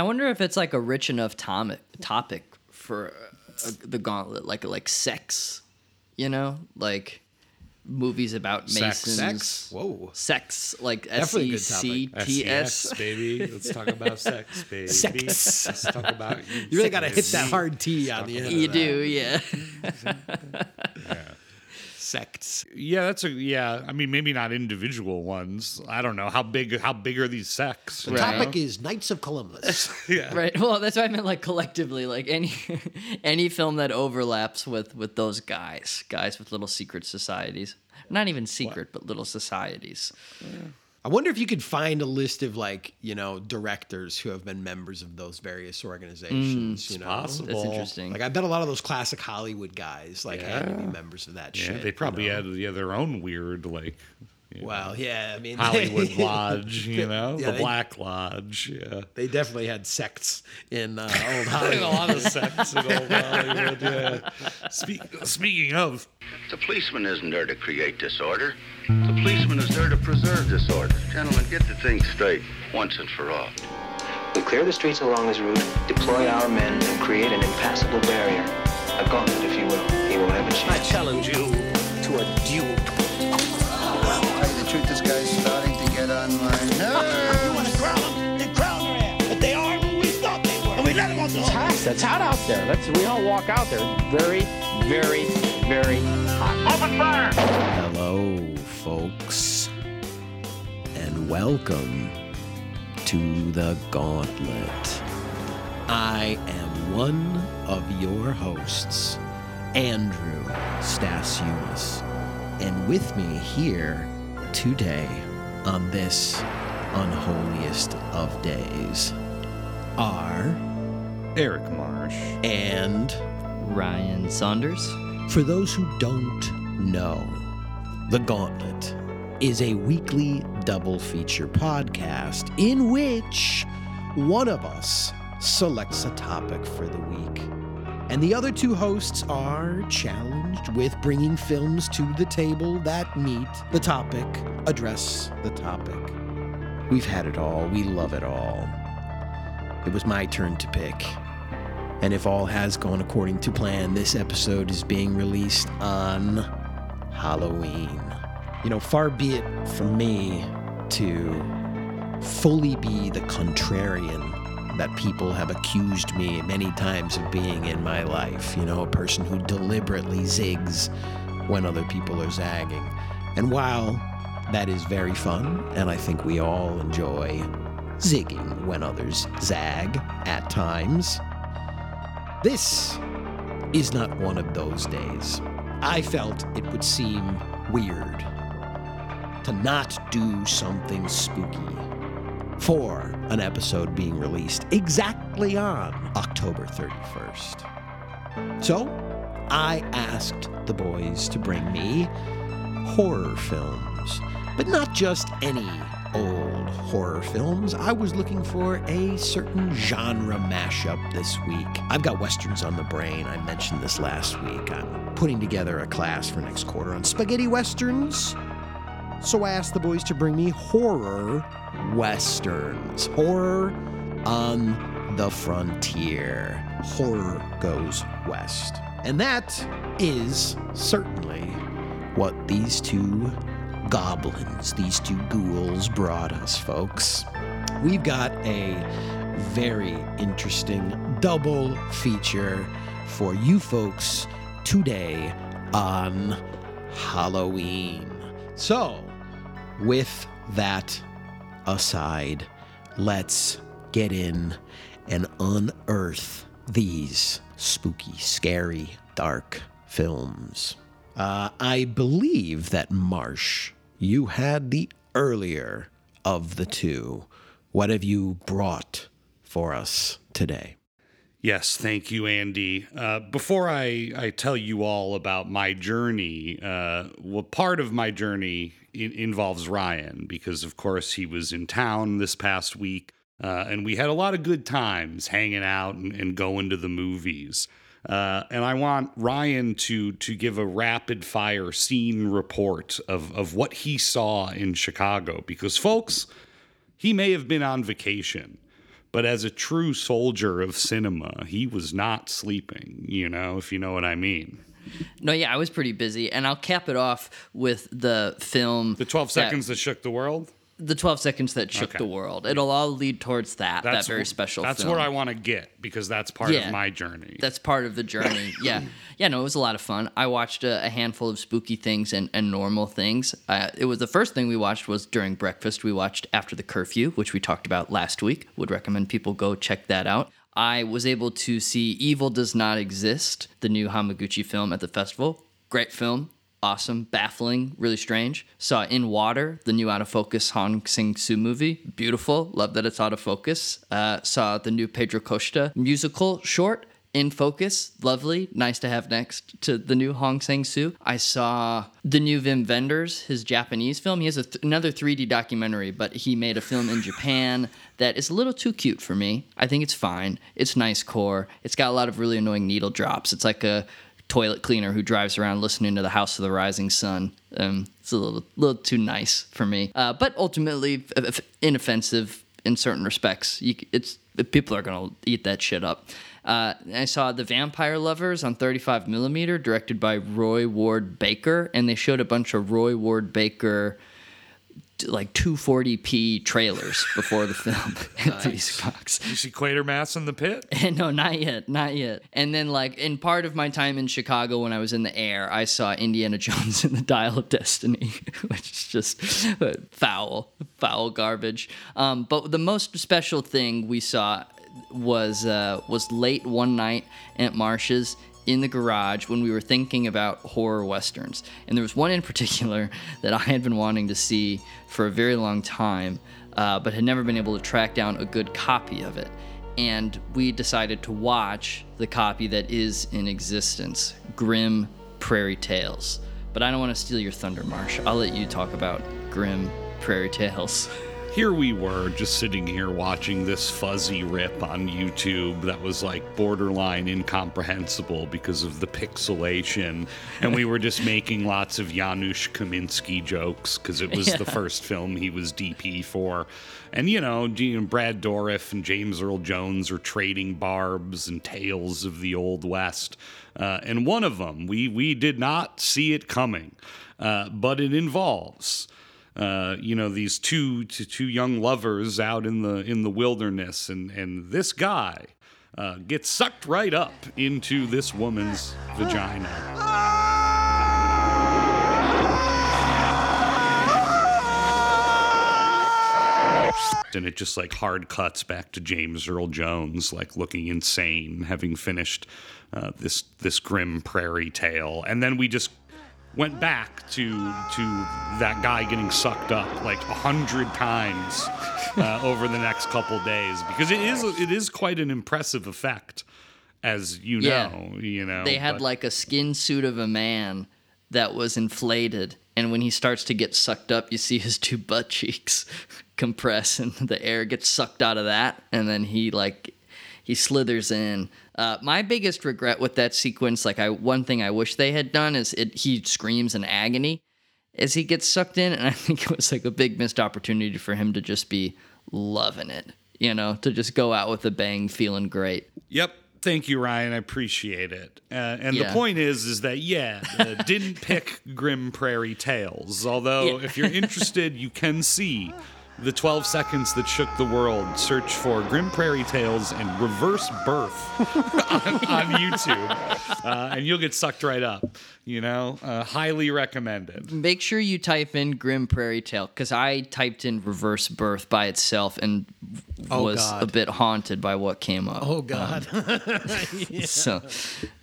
I wonder if it's like a rich enough topic topic for uh, the gauntlet, like like sex, you know, like movies about Sex. masons. Sex. Whoa. Sex, like S E topic. T baby. Let's talk about sex, baby. Sex. Let's talk about you. You really got to hit that hard T on the end. You do, yeah. that. Sects. Yeah, that's a yeah. I mean, maybe not individual ones. I don't know how big. How big are these sects? The Right. Topic is Knights of Columbus. Yeah. Right. Well, that's what I meant. Like collectively, like any any film that overlaps with with those guys, guys with little secret societies. Not even secret, but little societies. I wonder if you could find a list of like you know directors who have been members of those various organizations. Mm, you know, possible. That's interesting. Like I bet a lot of those classic Hollywood guys like had to be members of that Yeah, shit. they probably you know? had yeah, their own weird like you know, Well, yeah, I mean Hollywood Lodge, you know, Yeah, the they- Black Lodge. Yeah. They definitely had sects in uh, old a Hollywood. lot of sects in old Hollywood. Yeah. Speak, speaking of, The policeman isn't there to create disorder. The policeman is there to preserve disorder. Gentlemen, get the thing straight once and for all. We clear the streets along this route, deploy our men, and create an impassable barrier. A gauntlet, if you will. He won't have a chance. I challenge you to get on my You want to crown them? Then crown their ass. But they are who we thought they were. And we let them off the hook. hot. It's hot out there. Let's we all walk out there. Very, very, very hot. Open fire! Hello, folks, and welcome to the Gauntlet. I am one of your hosts, Andrew Stasiulis, and with me here today on this unholiest of days are Eric Marsh. and Ryan Saunders. For those who don't know, The Gauntlet is a weekly double feature podcast in which one of us selects a topic for the week. And the other two hosts are challenged with bringing films to the table that meet the topic, address the topic. We've had it all, we love it all. It was my turn to pick. And if all has gone according to plan, this episode is being released on Halloween. You know, far be it from me to fully be the contrarian that people have accused me many times of being in my life. You know, a person who deliberately zigs when other people are zagging. And while that is very fun, and I think we all enjoy zigging when others zag at times, this is not one of those days. I felt it would seem weird to not do something spooky for an episode being released exactly on October 31st. So, I asked the boys to bring me horror films, but not just any old horror films. I was looking for a certain genre mashup this week. I've got westerns on the brain. I mentioned this last week. I'm putting together a class for next quarter on spaghetti westerns. So I asked the boys to bring me horror westerns. Horror on the frontier. Horror goes west. And that is certainly what these two goblins, these two ghouls brought us, folks. We've got a very interesting double feature for you folks today on Halloween. So, with that aside, let's get in and unearth these spooky, scary, dark films. Uh, I believe that Marsh, you had the earlier of the two. What have you brought for us today? Yes, thank you, Andy. Uh, before I, I tell you all about my journey, uh, well, part of my journey in, involves Ryan because, of course, he was in town this past week, uh, and we had a lot of good times hanging out and, and going to the movies. Uh, and I want Ryan to to give a rapid fire scene report of of what he saw in Chicago because, folks, he may have been on vacation But as a true soldier of cinema, he was not sleeping, you know, if you know what I mean. No, yeah, I was pretty busy, and I'll cap it off with the film. The 12 that- seconds that shook the world? the 12 seconds that shook Okay. the world. It'll all lead towards that. that very wh- special. That's film. where I want to get because that's part Yeah. of my journey. That's part of the journey. Yeah. Yeah, no, it was a lot of fun. I watched a, a handful of spooky things and, and normal things. Uh, it was the first thing we watched was during breakfast. We watched After the Curfew, which we talked about last week. Would recommend people go check that out. I was able to see Evil Does Not Exist, the new Hamaguchi film at the festival. Great film. Awesome, baffling, really strange. Saw In Water, the new out of focus Hong Sang Soo movie. Beautiful. Love that it's out of focus. Uh, saw the new Pedro Costa musical short in focus. Lovely. Nice to have next to the new Hong Sang Soo. I saw the new Wim Wenders, his Japanese film. He has th- another 3D documentary, but he made a film in Japan that is a little too cute for me. I think it's fine. It's nice core. It's got a lot of really annoying needle drops. It's like a toilet cleaner who drives around listening to the House of the Rising Sun. Um, it's a little, little too nice for me, uh, but ultimately f- f- inoffensive in certain respects. You, it's people are gonna eat that shit up. Uh, I saw The Vampire Lovers on 35 millimeter, directed by Roy Ward Baker, and they showed a bunch of Roy Ward Baker like 240p trailers before the film at Cox. you see Quatermass in the pit? no, not yet, not yet. And then, like, in part of my time in Chicago when I was in the air, I saw Indiana Jones in the Dial of Destiny, which is just uh, foul, foul garbage. Um, but the most special thing we saw was uh, was late one night at Marsh's in the garage when we were thinking about horror westerns. And there was one in particular that I had been wanting to see for a very long time, uh, but had never been able to track down a good copy of it. And we decided to watch the copy that is in existence Grim Prairie Tales. But I don't want to steal your thunder, Marsh. I'll let you talk about Grim Prairie Tales. Here we were, just sitting here watching this fuzzy rip on YouTube that was like borderline incomprehensible because of the pixelation. And we were just making lots of Janusz Kaminski jokes because it was the first film he was DP for. And, you know, Brad Dourif and James Earl Jones are trading barbs and tales of the Old West. Uh, and one of them, we, we did not see it coming, uh, but it involves uh, you know these two two young lovers out in the in the wilderness, and and this guy uh, gets sucked right up into this woman's vagina. And it just like hard cuts back to James Earl Jones, like looking insane, having finished uh, this this grim prairie tale, and then we just went back to to that guy getting sucked up like a hundred times uh, over the next couple days because it is it is quite an impressive effect, as you Yeah. know. You know They had but- like a skin suit of a man that was inflated, and when he starts to get sucked up, you see his two butt cheeks compress, and the air gets sucked out of that, and then he like he slithers in. Uh, my biggest regret with that sequence, like I one thing I wish they had done is it he screams in agony as he gets sucked in, and I think it was like a big missed opportunity for him to just be loving it, you know, to just go out with a bang, feeling great. Yep. Thank you, Ryan. I appreciate it. Uh, and Yeah. the point is, is that yeah, uh, didn't pick Grim Prairie Tales. Although, Yeah. if you're interested, you can see the 12 seconds that shook the world. Search for Grim Prairie Tales and Reverse Birth on, on YouTube, uh, and you'll get sucked right up. You know, uh, highly recommended. Make sure you type in Grim Prairie Tale because I typed in Reverse Birth by itself and Oh, was God. a bit haunted by what came up. Oh God. So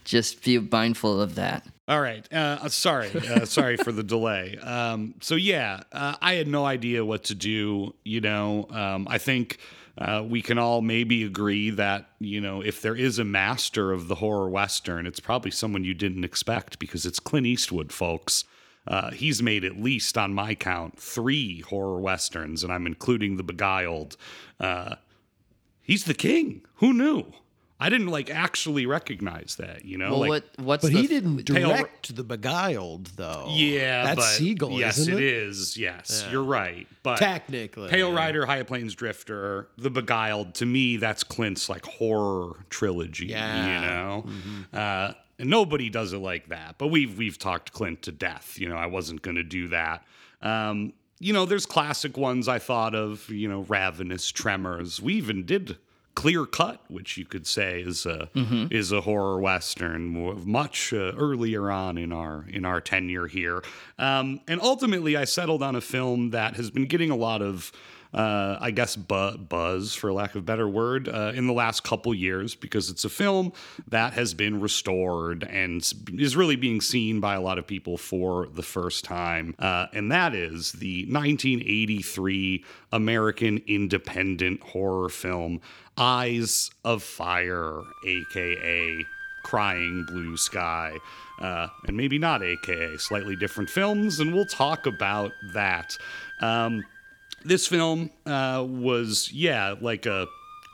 just be mindful of that. All right. Uh, sorry. Uh, sorry for the delay. Um, so, yeah, uh, I had no idea what to do. You know, um, I think uh, we can all maybe agree that, you know, if there is a master of the horror Western, it's probably someone you didn't expect because it's Clint Eastwood, folks. Uh, he's made at least, on my count, three horror Westerns, and I'm including The Beguiled. Uh, he's the king. Who knew? I didn't like actually recognize that, you know. Well, like, what what's But the, he didn't Pale- direct the Beguiled, though. Yeah, that's but Siegel, Yes, isn't it it? is. Yes, you're right. But Technically, Pale Rider, High Plains Drifter, The Beguiled. To me, that's Clint's like horror trilogy. Yeah. you know, Mm-hmm. uh, and nobody does it like that. But we've we've talked Clint to death. You know, I wasn't going to do that. Um, you know, there's classic ones I thought of. You know, Ravenous, Tremors. We even did. Clear Cut, which you could say is a is a horror western, much uh, earlier on in our in our tenure here, um, and ultimately I settled on a film that has been getting a lot of uh, I guess bu- buzz, for lack of a better word, uh, in the last couple years because it's a film that has been restored and is really being seen by a lot of people for the first time. Uh, and that is the 1983 American independent horror film Eyes of Fire, aka Crying Blue Sky, uh, and maybe not AKA, slightly different films, and we'll talk about that. Um, this film uh, was, yeah, like a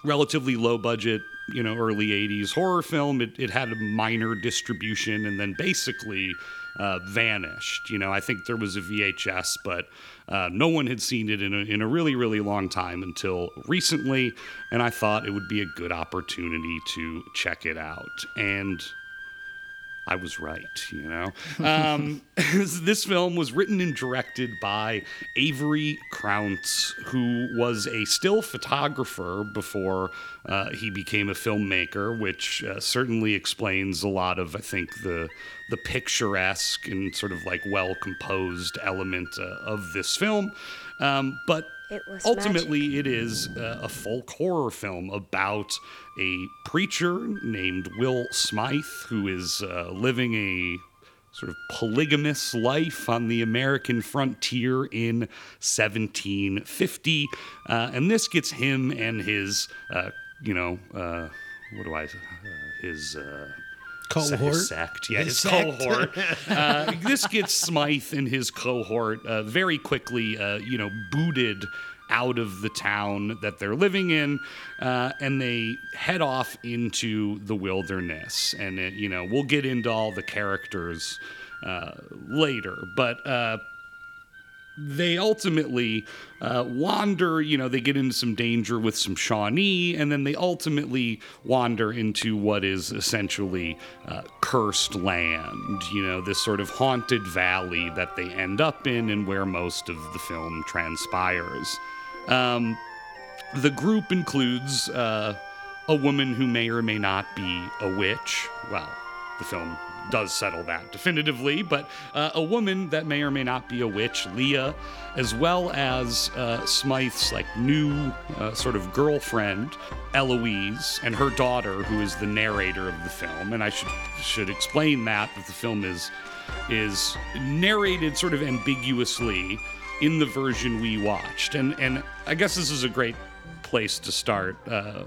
relatively low budget, you know, early 80s horror film. It, it had a minor distribution and then basically uh, vanished. You know, I think there was a VHS, but uh, no one had seen it in a, in a really, really long time until recently. And I thought it would be a good opportunity to check it out. And I was right, you know. Um, this film was written and directed by Avery Crounse, who was a still photographer before uh, he became a filmmaker, which uh, certainly explains a lot of, I think, the the picturesque and sort of like well composed element uh, of this film. Um, but It was ultimately it is uh, a folk horror film about a preacher named Will Smythe who is uh, living a sort of polygamous life on the American frontier in 1750. Uh, and this gets him and his, uh, you know, uh, what do I, uh, his. Uh, Cohort? his sect, yeah, His his, cohort. uh, this gets Smythe and his cohort uh, very quickly, uh, you know, booted out of the town that they're living in, uh, and they head off into the wilderness. And it, you know, we'll get into all the characters uh, later, but. Uh, they ultimately uh, wander, you know, they get into some danger with some Shawnee, and then they ultimately wander into what is essentially uh, cursed land, you know, this sort of haunted valley that they end up in and where most of the film transpires. Um, the group includes uh, a woman who may or may not be a witch. Well, the film does settle that definitively, but uh, a woman that may or may not be a witch, Leah, as well as uh, Smythe's like new uh, sort of girlfriend, Eloise, and her daughter, who is the narrator of the film. And I should should explain that that the film is is narrated sort of ambiguously in the version we watched. And and I guess this is a great place to start. Uh,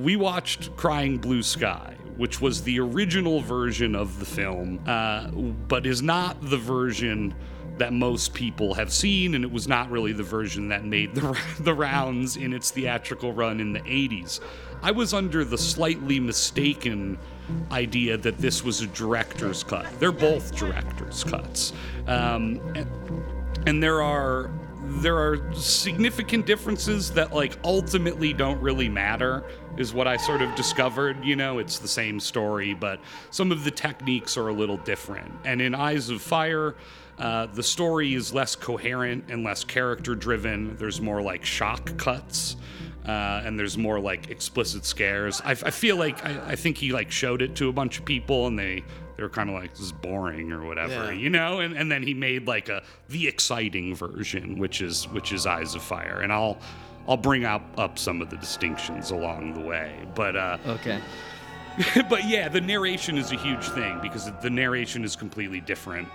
we watched Crying Blue Sky, which was the original version of the film, uh, but is not the version that most people have seen, and it was not really the version that made the, the rounds in its theatrical run in the 80s. I was under the slightly mistaken idea that this was a director's cut. They're both director's cuts. Um, and, and there are there are significant differences that like ultimately don't really matter is what i sort of discovered you know? It's the same story but some of the techniques are a little different. And in eyes of fire uh, the story is less coherent and less character driven there's more like shock cuts uh, and there's more like explicit scares. I, I feel like I, I think he like showed it to a bunch of people and they they were kind of like this is boring or whatever, Yeah. you know. And, and then he made like a the exciting version, which is which is Eyes of Fire, and I'll I'll bring up up some of the distinctions along the way, but uh, Okay. but yeah, the narration is a huge thing because the narration is completely different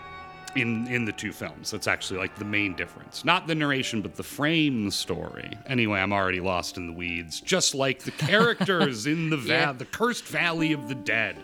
in in the two films. That's actually like the main difference. Not the narration, but the frame story. Anyway, I'm already lost in the weeds, just like the characters in the va- Yeah. the cursed valley of the dead.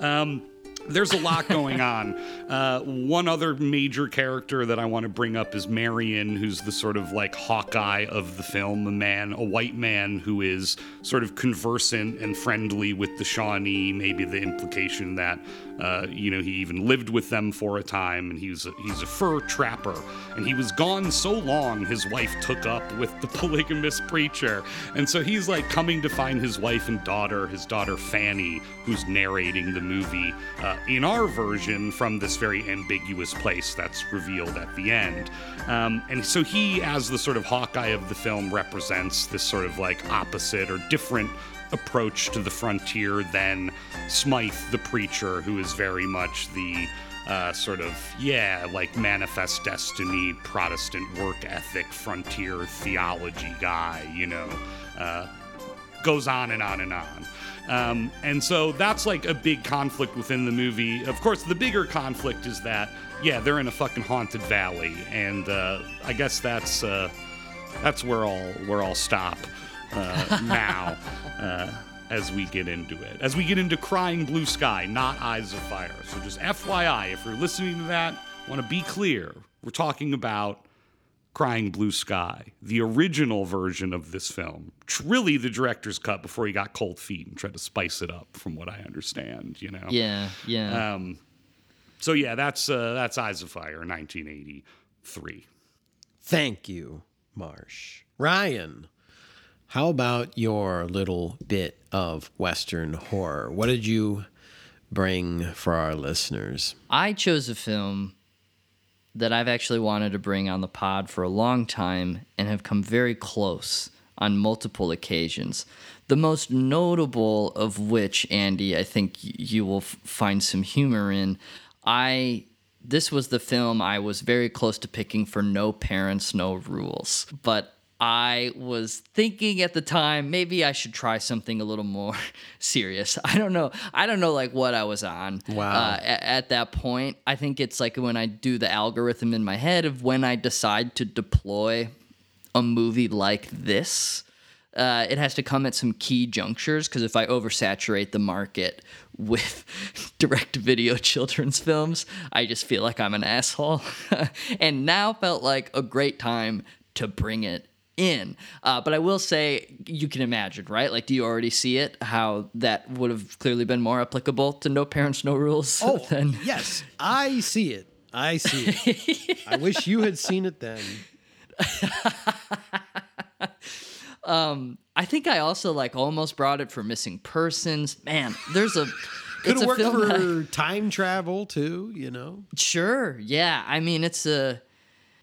Um, there's a lot going on. Uh, one other major character that I want to bring up is Marion, who's the sort of like Hawkeye of the film, a man, a white man who is sort of conversant and friendly with the Shawnee. Maybe the implication that uh, you know he even lived with them for a time, and he's a, he's a fur trapper, and he was gone so long his wife took up with the polygamous preacher, and so he's like coming to find his wife and daughter, his daughter Fanny, who's narrating the movie uh, in our version from this very ambiguous place that's revealed at the end. Um, and so he, as the sort of Hawkeye of the film, represents this sort of like opposite or different approach to the frontier than Smythe the preacher, who is very much the uh, sort of, yeah, like manifest destiny, Protestant work ethic, frontier theology guy, you know. Uh, goes on and on and on. Um, and so that's like a big conflict within the movie. Of course, the bigger conflict is that, yeah, they're in a fucking haunted valley, and uh, I guess that's uh, that's where I'll where I'll stop uh, now. Uh, as we get into it, as we get into Crying Blue Sky, not Eyes of Fire. So just FYI, if you're listening to that, want to be clear, we're talking about Crying Blue Sky, the original version of this film. Tr- Really, the director's cut before he got cold feet and tried to spice it up, from what I understand. You know. Yeah, yeah. Um. So yeah, that's uh, that's Eyes of Fire, 1983. Thank you, Marsh. Ryan, how about your little bit of Western horror? What did you bring for our listeners? I chose a film that I've actually wanted to bring on the pod for a long time and have come very close on multiple occasions. The most notable of which, Andy, I think you will f- find some humor in. I this was the film I was very close to picking for No Parents, No Rules, but I was thinking at the time maybe I should try something a little more serious. I don't know. I don't know like what I was on. Wow. Uh, a- at that point, I think it's like when I do the algorithm in my head of when I decide to deploy a movie like this. Uh, it has to come at some key junctures because if I oversaturate the market with direct video children's films, I just feel like I'm an asshole. and now felt like a great time to bring it in. Uh, but I will say, you can imagine, right? Like, do you already see it? How that would have clearly been more applicable to No Parents, No Rules Oh, than. yes, I see it. I see it. I wish you had seen it then. I think I also like almost brought it for missing persons. Man, there's a. Could have worked film that I- for time travel too, you know. Sure. Yeah. I mean, it's a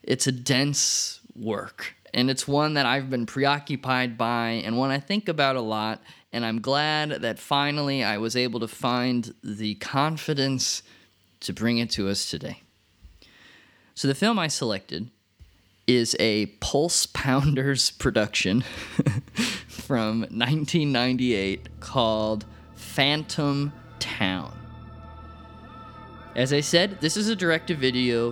it's a dense work, and it's one that I've been preoccupied by, and one I think about a lot. And I'm glad that finally I was able to find the confidence to bring it to us today. So the film I selected is a Pulse Pounders production from 1998 called Phantom Town. As I said, this is a direct to video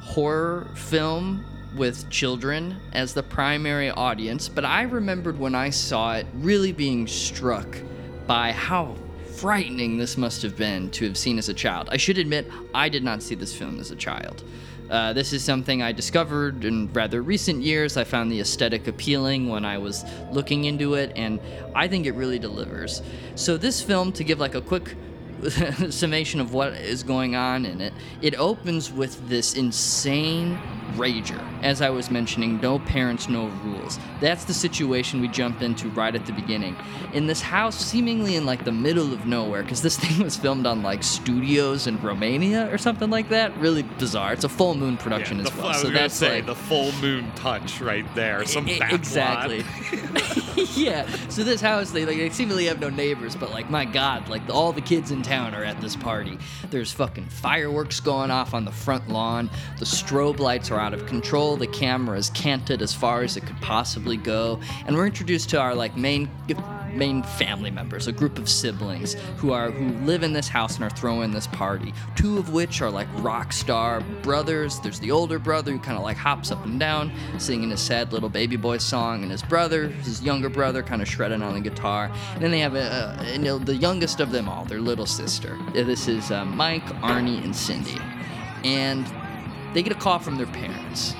horror film with children as the primary audience, but I remembered when I saw it really being struck by how frightening this must have been to have seen as a child. I should admit, I did not see this film as a child. Uh, this is something I discovered in rather recent years. I found the aesthetic appealing when I was looking into it, and I think it really delivers. So, this film, to give like a quick summation of what is going on in it, it opens with this insane rager. As I was mentioning, no parents, no rules. That's the situation we jump into right at the beginning. In this house, seemingly in like the middle of nowhere, because this thing was filmed on like studios in Romania or something like that. Really bizarre. It's a full moon production the, as well. I was so that's say like the full moon touch right there. Some back exactly. yeah. So this house, they like they seemingly have no neighbors, but like my God, like all the kids in town are at this party. There's fucking fireworks going off on the front lawn. The strobe lights are out of control. The camera is canted as far as it could possibly go, and we're introduced to our like main main family members, a group of siblings who are who live in this house and are throwing this party. Two of which are like rock star brothers. There's the older brother who kind of like hops up and down, singing his sad little baby boy song, and his brother, his younger brother, kind of shredding on the guitar. And then they have a, a the youngest of them all, their little sister. This is uh, Mike, Arnie, and Cindy, and they get a call from their parents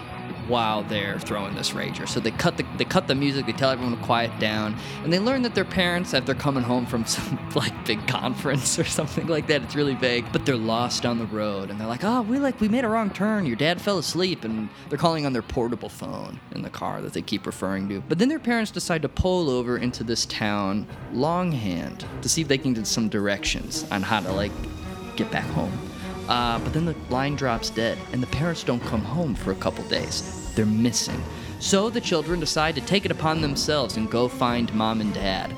while they're throwing this rager. So they cut the they cut the music, they tell everyone to quiet down, and they learn that their parents, after coming home from some like big conference or something like that. It's really vague, but they're lost on the road, and they're like, "Oh, we like we made a wrong turn. Your dad fell asleep," and they're calling on their portable phone in the car that they keep referring to. But then their parents decide to pull over into this town, Longhand, to see if they can get some directions on how to like get back home. Uh, but then the line drops dead, and the parents don't come home for a couple days. They're missing. So the children decide to take it upon themselves and go find mom and dad.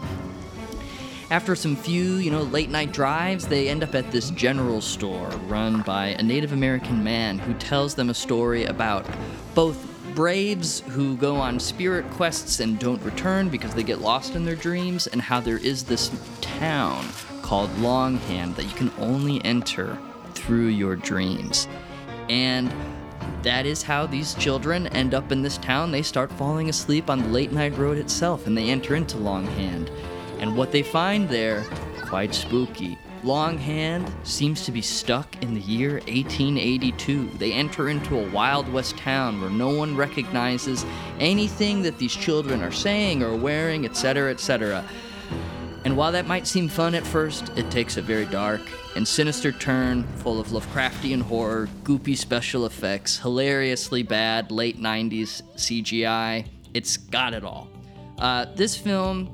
After some few, you know, late night drives, they end up at this general store run by a Native American man who tells them a story about both braves who go on spirit quests and don't return because they get lost in their dreams, and how there is this town called Longhand that you can only enter through your dreams. And that is how these children end up in this town. They start falling asleep on the late night road itself and they enter into Longhand. And what they find there, quite spooky. Longhand seems to be stuck in the year 1882. They enter into a Wild West town where no one recognizes anything that these children are saying or wearing, etc., etc. And while that might seem fun at first, it takes a very dark and sinister turn full of Lovecraftian horror, goopy special effects, hilariously bad late 90s CGI. It's got it all. Uh, this film,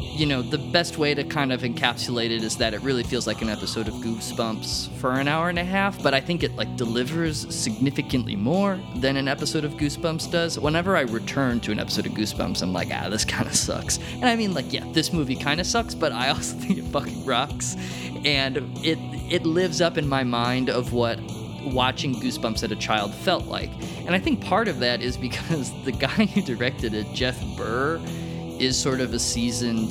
you know, the best way to kind of encapsulate it is that it really feels like an episode of Goosebumps for an hour and a half, but I think it like delivers significantly more than an episode of Goosebumps does. Whenever I return to an episode of Goosebumps, I'm like, ah, this kind of sucks. And I mean, like, yeah, this movie kind of sucks, but I also think it fucking rocks, and it it lives up in my mind of what watching Goosebumps as a child felt like. And I think part of that is because the guy who directed it, Jeff Burr, is sort of a seasoned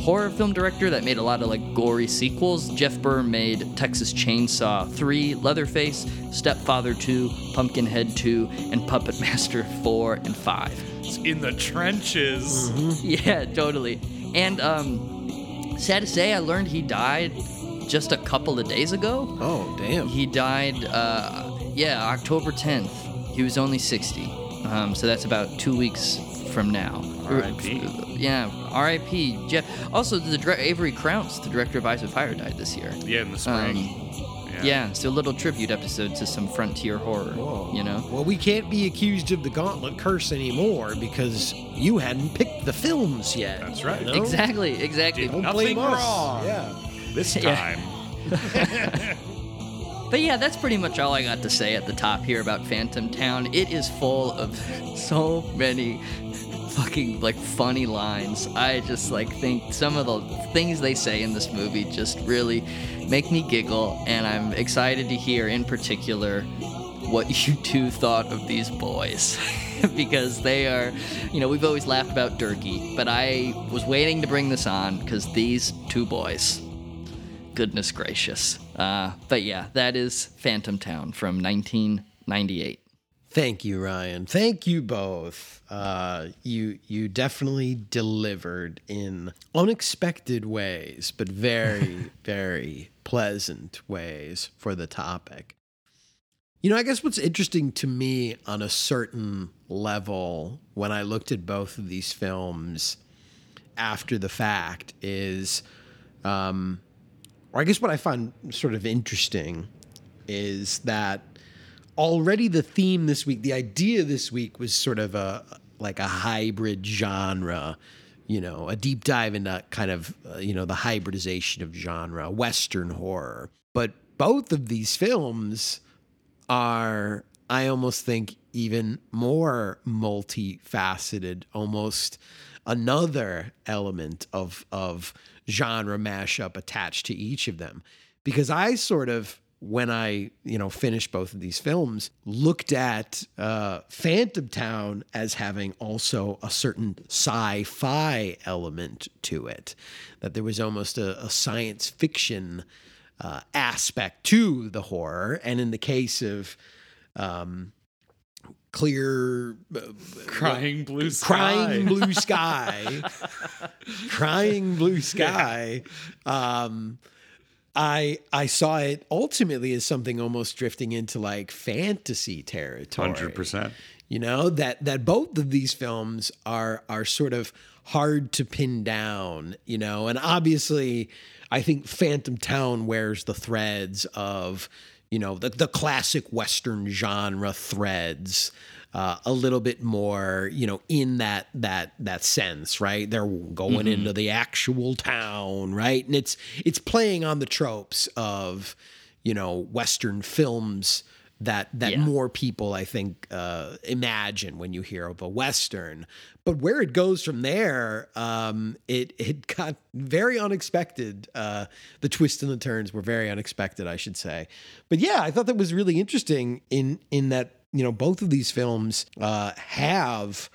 horror film director that made a lot of like gory sequels. Jeff Burr made Texas Chainsaw 3, Leatherface, Stepfather 2, Pumpkinhead 2, and Puppet Master 4 and 5. It's in the trenches. Yeah, totally. And um sad to say I learned he died just a couple of days ago. Oh, damn. He died, uh, yeah, October 10th. He was only 60. Um, so that's about two weeks from now. R.I.P.. Yeah, R.I.P. Jeff. Also, the dir- Avery Crounse, the director of Eyes of Fire, died this year. Yeah, in the spring. Um, yeah. so a little tribute episode to some frontier horror. Whoa. You know. Well, we can't be accused of the Gauntlet Curse anymore because you hadn't picked the films yet. That's right. you know? Exactly. Exactly. Did Don't blame Nothing us. wrong. Yeah. This Yeah. time. But yeah, that's pretty much all I got to say at the top here about Phantom Town. It is full of so many fucking like funny lines. I just like think some of the things they say in this movie just really make me giggle and I'm excited to hear in particular what you two thought of these boys. because they are, you know, we've always laughed about Durkee, but I was waiting to bring this on because these two boys, goodness gracious. Uh, but yeah, that is Phantom Town from 1998. Thank you, Ryan. Thank you both. Uh, you you definitely delivered in unexpected ways, but very very pleasant ways for the topic. You know, I guess what's interesting to me on a certain level when I looked at both of these films after the fact is, um, or I guess what I find sort of interesting is that already the theme this week, the idea this week was sort of a like a hybrid genre, you know, a deep dive into kind of uh, you know the hybridization of genre, Western horror. But both of these films are, I almost think, even more multifaceted, almost another element of of genre mashup attached to each of them. Because I sort of when I, you know, finished both of these films, looked at uh, Phantom Town as having also a certain sci-fi element to it, that there was almost a, a science fiction uh, aspect to the horror, and in the case of um, Clear uh, Crying blue sky. crying blue sky. Crying blue sky. Um i i saw it ultimately as something almost drifting into like fantasy territory Hundred percent. you know that that both of these films are are sort of hard to pin down you know and obviously i think phantom town wears the threads of you know the, the classic western genre threads uh, a little bit more you know in that that that sense right they're going into the actual town right and it's it's playing on the tropes of you know western films that that Yeah. more people I think uh, imagine when you hear of a western. But where it goes from there, um, it it got very unexpected. Uh, the twists and the turns were very unexpected, I should say. But yeah, I thought that was really interesting in in that you know both of these films uh, have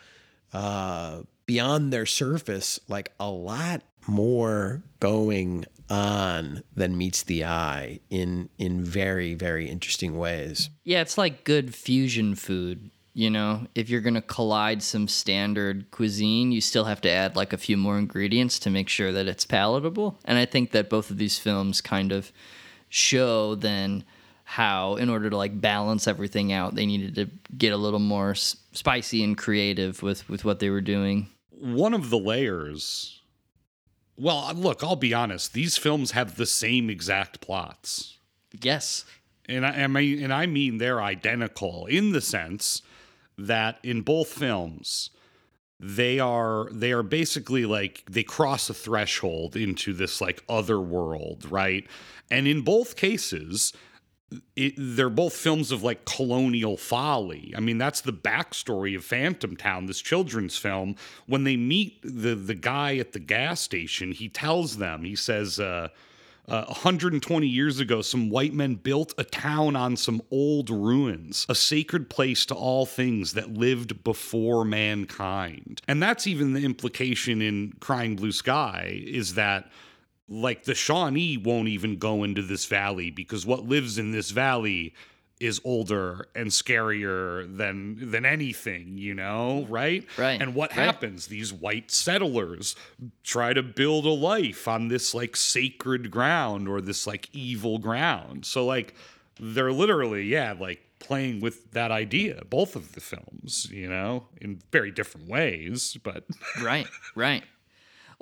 uh, beyond their surface like a lot more going on than meets the eye in in very very interesting ways. Yeah, it's like good fusion food. You know, if you're gonna collide some standard cuisine, you still have to add like a few more ingredients to make sure that it's palatable. And I think that both of these films kind of show then how, in order to like balance everything out, they needed to get a little more s- spicy and creative with with what they were doing. One of the layers. Well, uh, look, I'll be honest. These films have the same exact plots. Yes. and I, and I and I mean they're identical in the sense that in both films they are they are basically like they cross a threshold into this like other world, right? And in both cases, it, they're both films of like colonial folly. I mean, that's the backstory of Phantom Town, this children's film. When they meet the the guy at the gas station, he tells them, he says, uh, uh, 120 years ago, some white men built a town on some old ruins, a sacred place to all things that lived before mankind. And that's even the implication in Crying Blue Sky is that like the Shawnee won't even go into this valley because what lives in this valley is older and scarier than than anything, you know, right? Right, And what right. happens? These white settlers try to build a life on this like sacred ground or this like evil ground. So like they're literally, yeah, like playing with that idea, both of the films, you know, in very different ways, but right, right.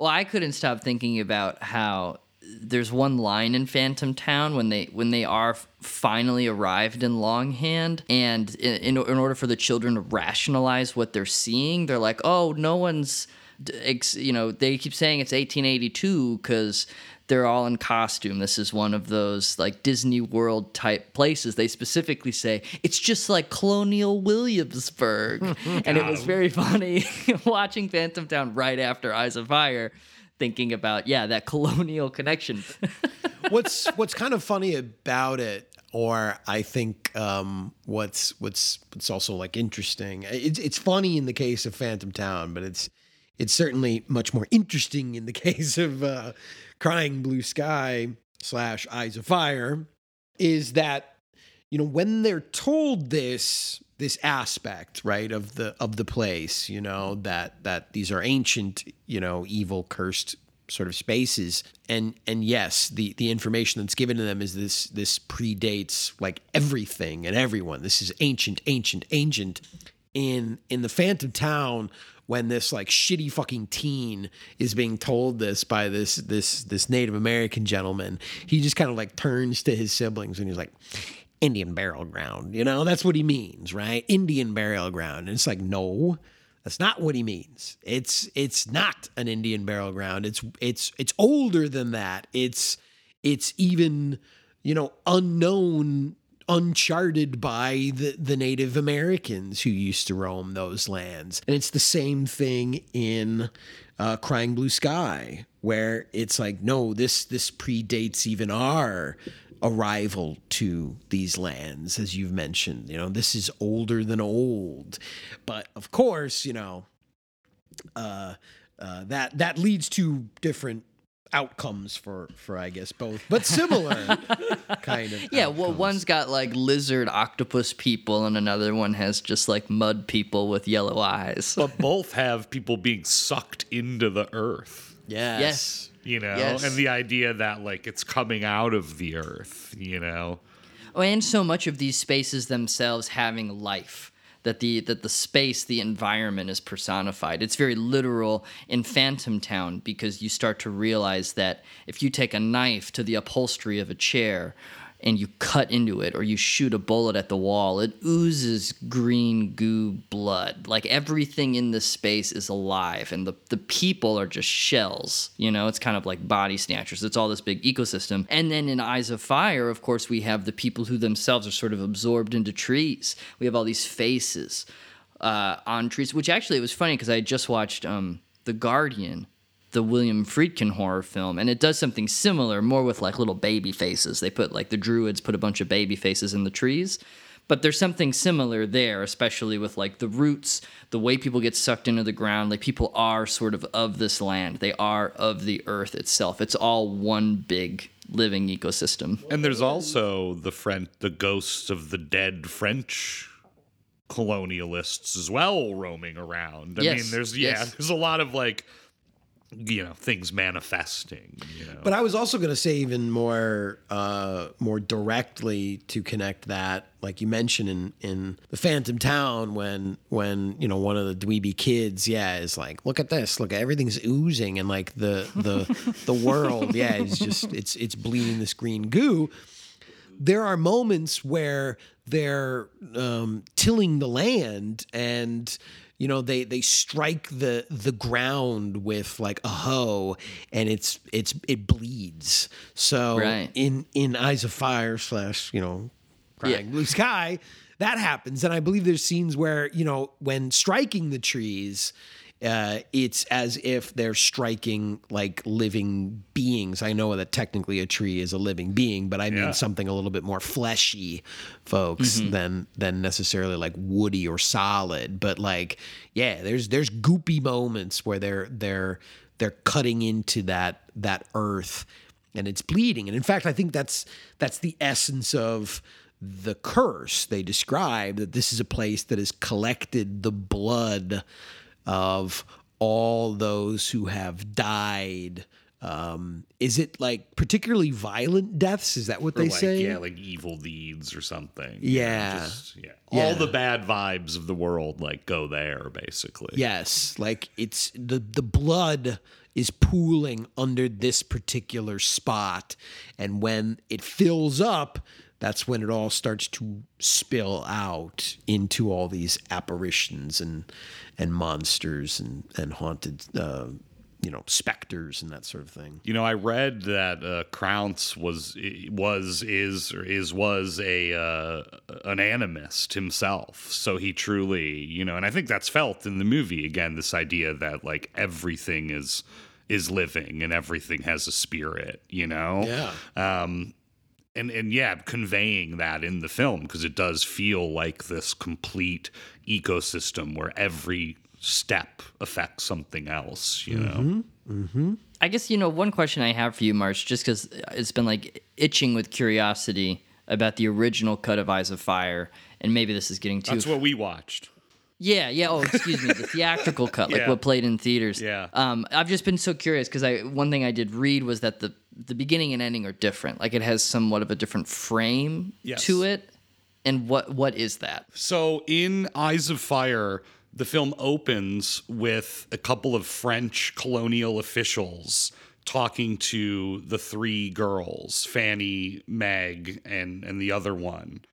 Well, I couldn't stop thinking about how there's one line in Phantom Town when they when they are finally arrived in Longhand, and in, in in order for the children to rationalize what they're seeing, they're like, "Oh, no one's." You know, they keep saying it's 1882 because they're all in costume. This is one of those like Disney World type places. They specifically say it's just like Colonial Williamsburg, and it was very funny watching Phantom Town right after Eyes of Fire, thinking about yeah that colonial connection. what's what's kind of funny about it, or I think um, what's what's what's also like interesting. It's it's funny in the case of Phantom Town, but it's it's certainly much more interesting in the case of uh, Crying Blue Sky slash Eyes of Fire. Is that you know when they're told this this aspect right of the of the place you know that that these are ancient you know evil cursed sort of spaces and and yes the the information that's given to them is this this predates like everything and everyone this is ancient ancient ancient in in the phantom town when this like shitty fucking teen is being told this by this this this native american gentleman he just kind of like turns to his siblings and he's like indian burial ground you know that's what he means right indian burial ground and it's like no that's not what he means. It's it's not an Indian burial ground. It's it's it's older than that. It's it's even you know unknown, uncharted by the the Native Americans who used to roam those lands. And it's the same thing in uh, Crying Blue Sky, where it's like no, this this predates even our arrival to these lands, as you've mentioned. You know, this is older than old, but of course, you know, uh, uh, that that leads to different outcomes for for I guess both, but similar kind of. Yeah, well, one's got like lizard octopus people, and another one has just like mud people with yellow eyes. But both have people being sucked into the earth. yes. Yes. You know, Yes. and the idea that like it's coming out of the earth, you know. Oh, and so much of these spaces themselves having life that the that the space, the environment is personified. It's very literal in Phantom Town because you start to realize that if you take a knife to the upholstery of a chair and you cut into it or you shoot a bullet at the wall, it oozes green goo blood. Like everything in this space is alive and the, the people are just shells. You know, it's kind of like body snatchers. It's all this big ecosystem. And then in Eyes of Fire, of course, we have the people who themselves are sort of absorbed into trees. We have all these faces uh, on trees, which actually it was funny because I just watched um, The Guardian the William Friedkin horror film, and it does something similar, more with like little baby faces. They put like the druids put a bunch of baby faces in the trees. But there's something similar there, especially with like the roots, the way people get sucked into the ground. Like people are sort of of this land, they are of the earth itself. It's all one big living ecosystem. And there's also the French, the ghosts of the dead French colonialists as well roaming around. I Yes, mean, there's yeah, yes. there's a lot of like, you know, things manifesting. You know, But I was also going to say even more, uh, more directly to connect that, like you mentioned in in the Phantom Town, when when you know one of the dweeby kids, yeah, is like, look at this, look, at everything's oozing, and like the the the world, yeah, is just it's it's bleeding this green goo. There are moments where they're um, tilling the land and you know they they strike the the ground with like a hoe and it's it's it bleeds so Right. in in eyes of fire slash you know crying Yeah. blue sky that happens and i believe there's scenes where you know when striking the trees uh, it's as if they're striking like living beings. I know that technically a tree is a living being, but I mean Yeah. something a little bit more fleshy, folks, than than necessarily like woody or solid. But like, yeah, there's there's goopy moments where they're they're they're cutting into that that earth and it's bleeding. And in fact, I think that's that's the essence of the curse they describe that this is a place that has collected the blood of all those who have died. Um, is it like particularly violent deaths? Is that what or they like, say? yeah, like evil deeds or something. you know, Yeah. just- yeah. Yeah. All the bad vibes of the world like go there basically. Yes, like it's the the blood is pooling under this particular spot and when it fills up that's when it all starts to spill out into all these apparitions and and monsters and and haunted uh, you know specters and that sort of thing. You know, I read that uh, Crounse was was is or is was a uh, an animist himself. So he truly, you know, and I think that's felt in the movie again. This idea that like everything is is living and everything has a spirit. You know, Yeah. um, and and yeah, conveying that in the film because it does feel like this complete ecosystem where every step affects something else. You know. I guess you know one question I have for you, March, just because it's been like itching with curiosity about the original cut of Eyes of Fire, and maybe this is getting too. That's what we watched. yeah, yeah. Oh, excuse me, the theatrical cut, like Yeah. what played in theaters. Yeah. Um, I've just been so curious because I one thing I did read was that the the beginning and ending are different. Like it has somewhat of a different frame Yes. to it. And what what is that? So in Eyes of Fire, the film opens with a couple of French colonial officials talking to the three girls, Fanny, Meg, and and the other one.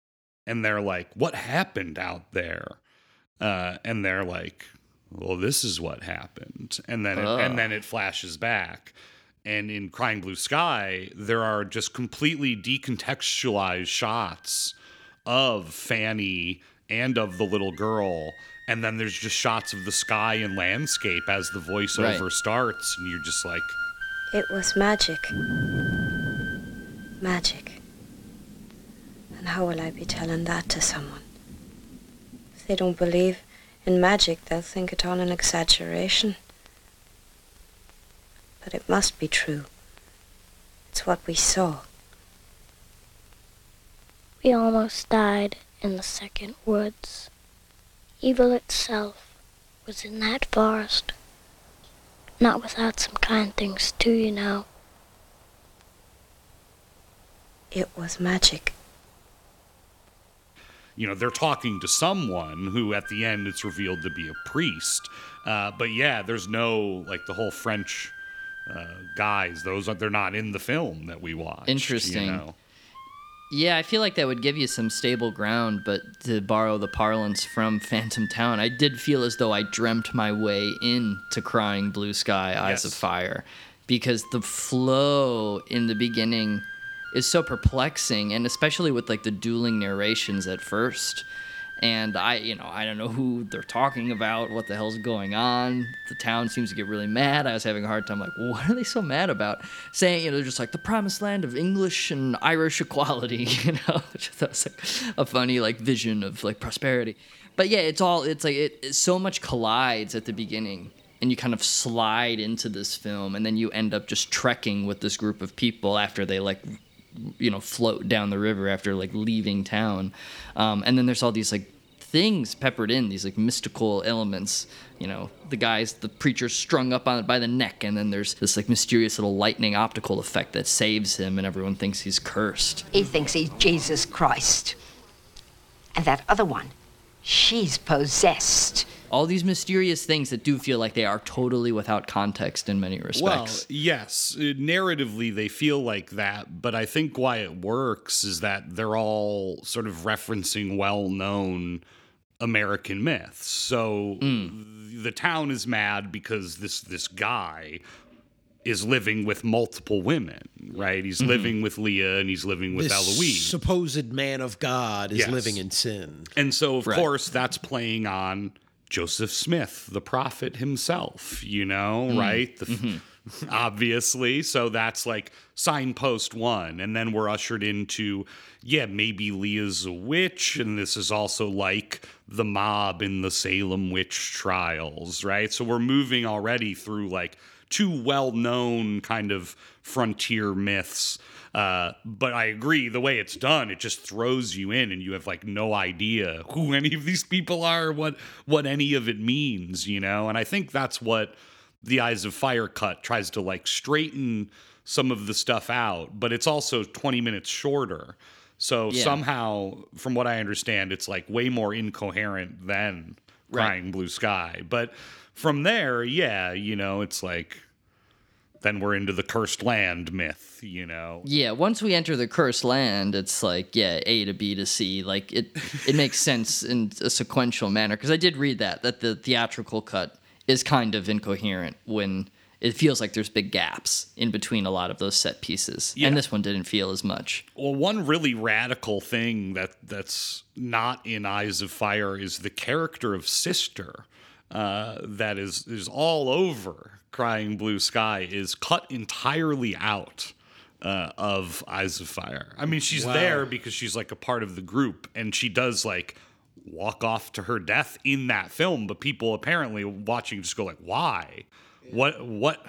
And they're like, "What happened out there?" Uh, and they're like, "Well, this is what happened." And then it, and then it flashes back. And in Crying Blue Sky, there are just completely decontextualized shots of Fanny and of the little girl. And then there's just shots of the sky and landscape as the voiceover Right. starts. And you're just like, It was magic. Magic. And how will I be telling that to someone? If they don't believe in magic, they'll think it all an exaggeration. But it must be true. It's what we saw. We almost died in the second woods. Evil itself was in that forest. Not without some kind things too, you know. It was magic. You know, they're talking to someone who at the end it's revealed to be a priest. Uh, but yeah, there's no, like, the whole French uh, guys, those are, they're not in the film that we watch. Interesting. You know? Yeah, I feel like that would give you some stable ground, but to borrow the parlance from Phantom Town, I did feel as though I dreamt my way into Crying Blue Sky, Eyes Yes. of Fire, because the flow in the beginning is so perplexing, and especially with like the dueling narrations at first. And I, you know, I don't know who they're talking about, what the hell's going on. The town seems to get really mad. I was having a hard time, like, what are they so mad about? Saying, you know, they're just like the promised land of English and Irish equality, you know, that was like a funny like vision of like prosperity. But yeah, it's all it's like it, it so much collides at the beginning, and you kind of slide into this film, and then you end up just trekking with this group of people after they like you know float down the river after like leaving town. Um, and then there's all these like things peppered in these like mystical elements. You know the guys the preacher strung up on it by the neck and then there's this like mysterious little lightning optical effect that saves him and everyone thinks he's cursed. He thinks he's Jesus Christ. And that other one, she's possessed. all these mysterious things that do feel like they are totally without context in many respects Well, yes, narratively they feel like that, but I think why it works is that they're all sort of referencing well-known American myths. So hmm. the town is mad because this this guy is living with multiple women, right? He's mm-hmm. living with Leah and he's living with this Eloise. supposed man of God is Yes. living in sin. And so, of Right. course, that's playing on Joseph Smith, the prophet himself, you know, mm-hmm. right? The, mm-hmm. Obviously. So that's like signpost one. And then we're ushered into, yeah, maybe Leah's a witch. And this is also like the mob in the Salem witch trials, right? So we're moving already through like two well known kind of frontier myths. Uh, but I agree, the way it's done, it just throws you in, and you have like no idea who any of these people are, what what any of it means, you know. And I think that's what the Eyes of Fire cut tries to like straighten some of the stuff out, but it's also twenty minutes shorter. So Yeah. somehow, from what I understand, it's like way more incoherent than Right. Crying Blue Sky. But from there, yeah, you know, it's like then we're into the cursed land myth, you know. Yeah, once we enter the cursed land, it's like yeah, A to B to C. Like it, it makes sense in a sequential manner. Because I did read that that the theatrical cut is kind of incoherent when it feels like there's big gaps in between a lot of those set pieces, Yeah. and this one didn't feel as much. Well, one really radical thing that that's not in Eyes of Fire is the character of Sister, uh, that is is all over Crying Blue Sky is cut entirely out uh, of Eyes of Fire. I mean, she's there because she's like a part of the group, and she does like walk off to her death in that film. But people apparently watching just go like, "Why? What? What?"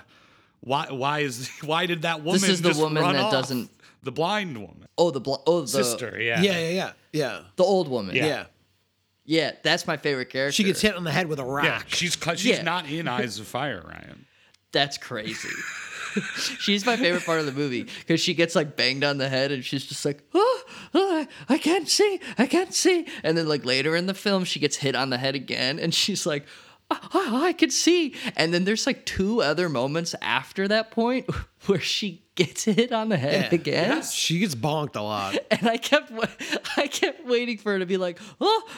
Why? Why is? Why did that woman? This is the just woman that off? doesn't- The blind woman, Oh, the blo- oh the sister. Yeah. Yeah, yeah, yeah, yeah, the old woman. Yeah. yeah. Yeah, that's my favorite character. She gets hit on the head with a rock. Yeah, she's she's Yeah. not in Eyes of Fire, Ryan. That's crazy. she's my favorite part of the movie because she gets like banged on the head and she's just like, oh, oh, I can't see, I can't see. And then like later in the film, she gets hit on the head again and she's like, oh, oh, I can see. And then there's like two other moments after that point where she gets hit on the head Yeah. again. She gets bonked a lot. And I kept, I kept waiting for her to be like, oh,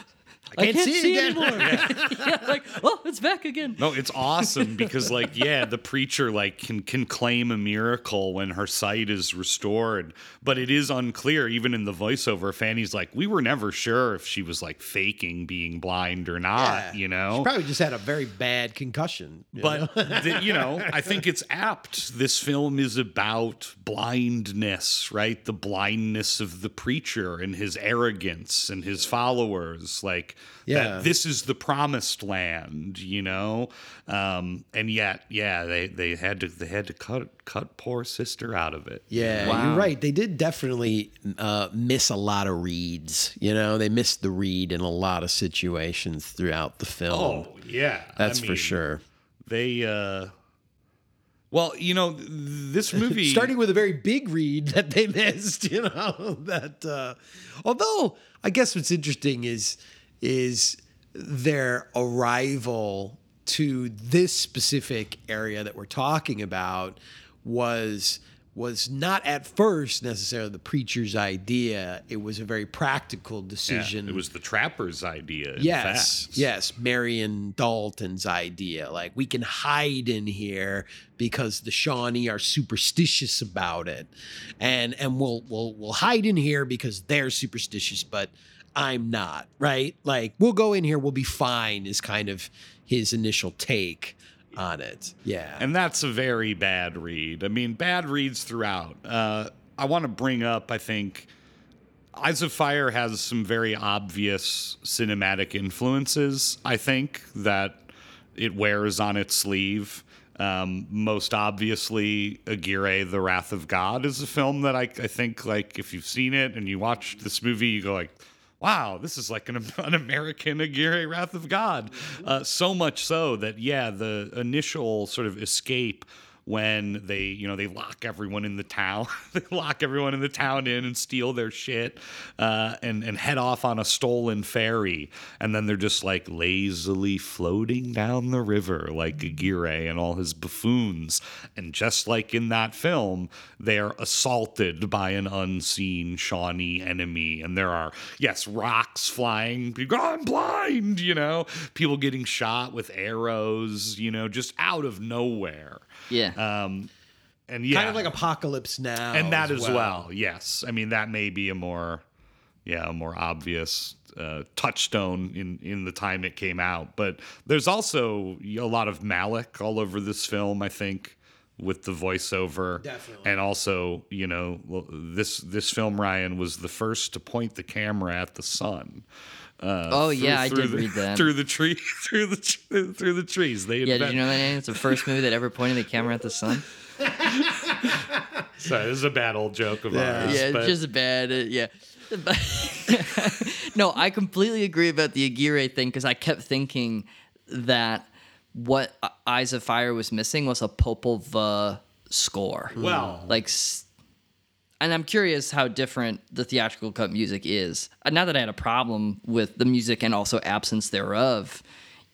I can't see it anymore. yeah, like, oh, it's back again. No, it's awesome because like yeah, the preacher like can can claim a miracle when her sight is restored, but it is unclear even in the voiceover. Fanny's like, we were never sure if she was like faking being blind or not, you know. She probably just had a very bad concussion. you know? But the, you know, I think it's apt. This film is about blindness, right? The blindness of the preacher and his arrogance and his followers. Like, Yeah. that this is the promised land, you know. Um, and yet, yeah, they they had to they had to cut cut poor sister out of it. Yeah, you're right. They did definitely uh, miss a lot of reads. You know, they missed the read in a lot of situations throughout the film. Oh yeah, that's I for sure. They. uh well, you know, this movie Starting with a very big read that they missed. You know that. Uh, although I guess what's interesting is is their arrival to this specific area that we're talking about was was not at first necessarily the preacher's idea. It was a very practical Yeah, decision. it was the trapper's idea. in Yes, yes, Marion Dalton's idea. Like we can hide in here because the Shawnee are superstitious about it, and and we'll we'll we'll hide in here because they're superstitious, but I'm not. Right? Like we'll go in here, we'll be fine. Is kind of his initial take on it. Yeah. And that's a very bad read. I mean, bad reads throughout. Uh, I want to bring up, I think, Eyes of Fire has some very obvious cinematic influences, I think, that it wears on its sleeve. Um, most obviously, Aguirre, The Wrath of God is a film that I, I think, like, if you've seen it and you watch this movie, you go like, wow, this is like an, an American Aguirre Wrath of God. Uh, so much so that, yeah, the initial sort of escape when they, you know, they lock everyone in the town, they lock everyone in the town in and steal their shit uh, and, and head off on a stolen ferry. And then they're just like lazily floating down the river like Aguirre and all his buffoons. And just like in that film, they are assaulted by an unseen Shawnee enemy. And there are, yes, rocks flying. I'm blind, you know, people getting shot with arrows, you know, just out of nowhere. Yeah. Um, and yeah, Kind of like Apocalypse Now. and that as as well. Yes, I mean that may be a more, yeah, a more obvious uh, touchstone in in the time it came out. But there's also a lot of Malick all over this film. I think with the voiceover, Definitely. and also you know this this film Ryan was the first to point the camera at the sun. Uh, Oh, yeah, I did the, read that. through the tree, through the tr- through the trees. They Yeah, did you know that? Andy? It's the first movie that ever pointed the camera at the sun. Sorry, this is a bad old joke of ours. yeah, but- it's just bad. uh, yeah. no, I completely agree about the Aguirre thing because I kept thinking that what Eyes of Fire was missing was a Popol Vuh score. Well- like, s- and I'm curious how different the theatrical cut music is. Uh, Not that I had a problem with the music and also absence thereof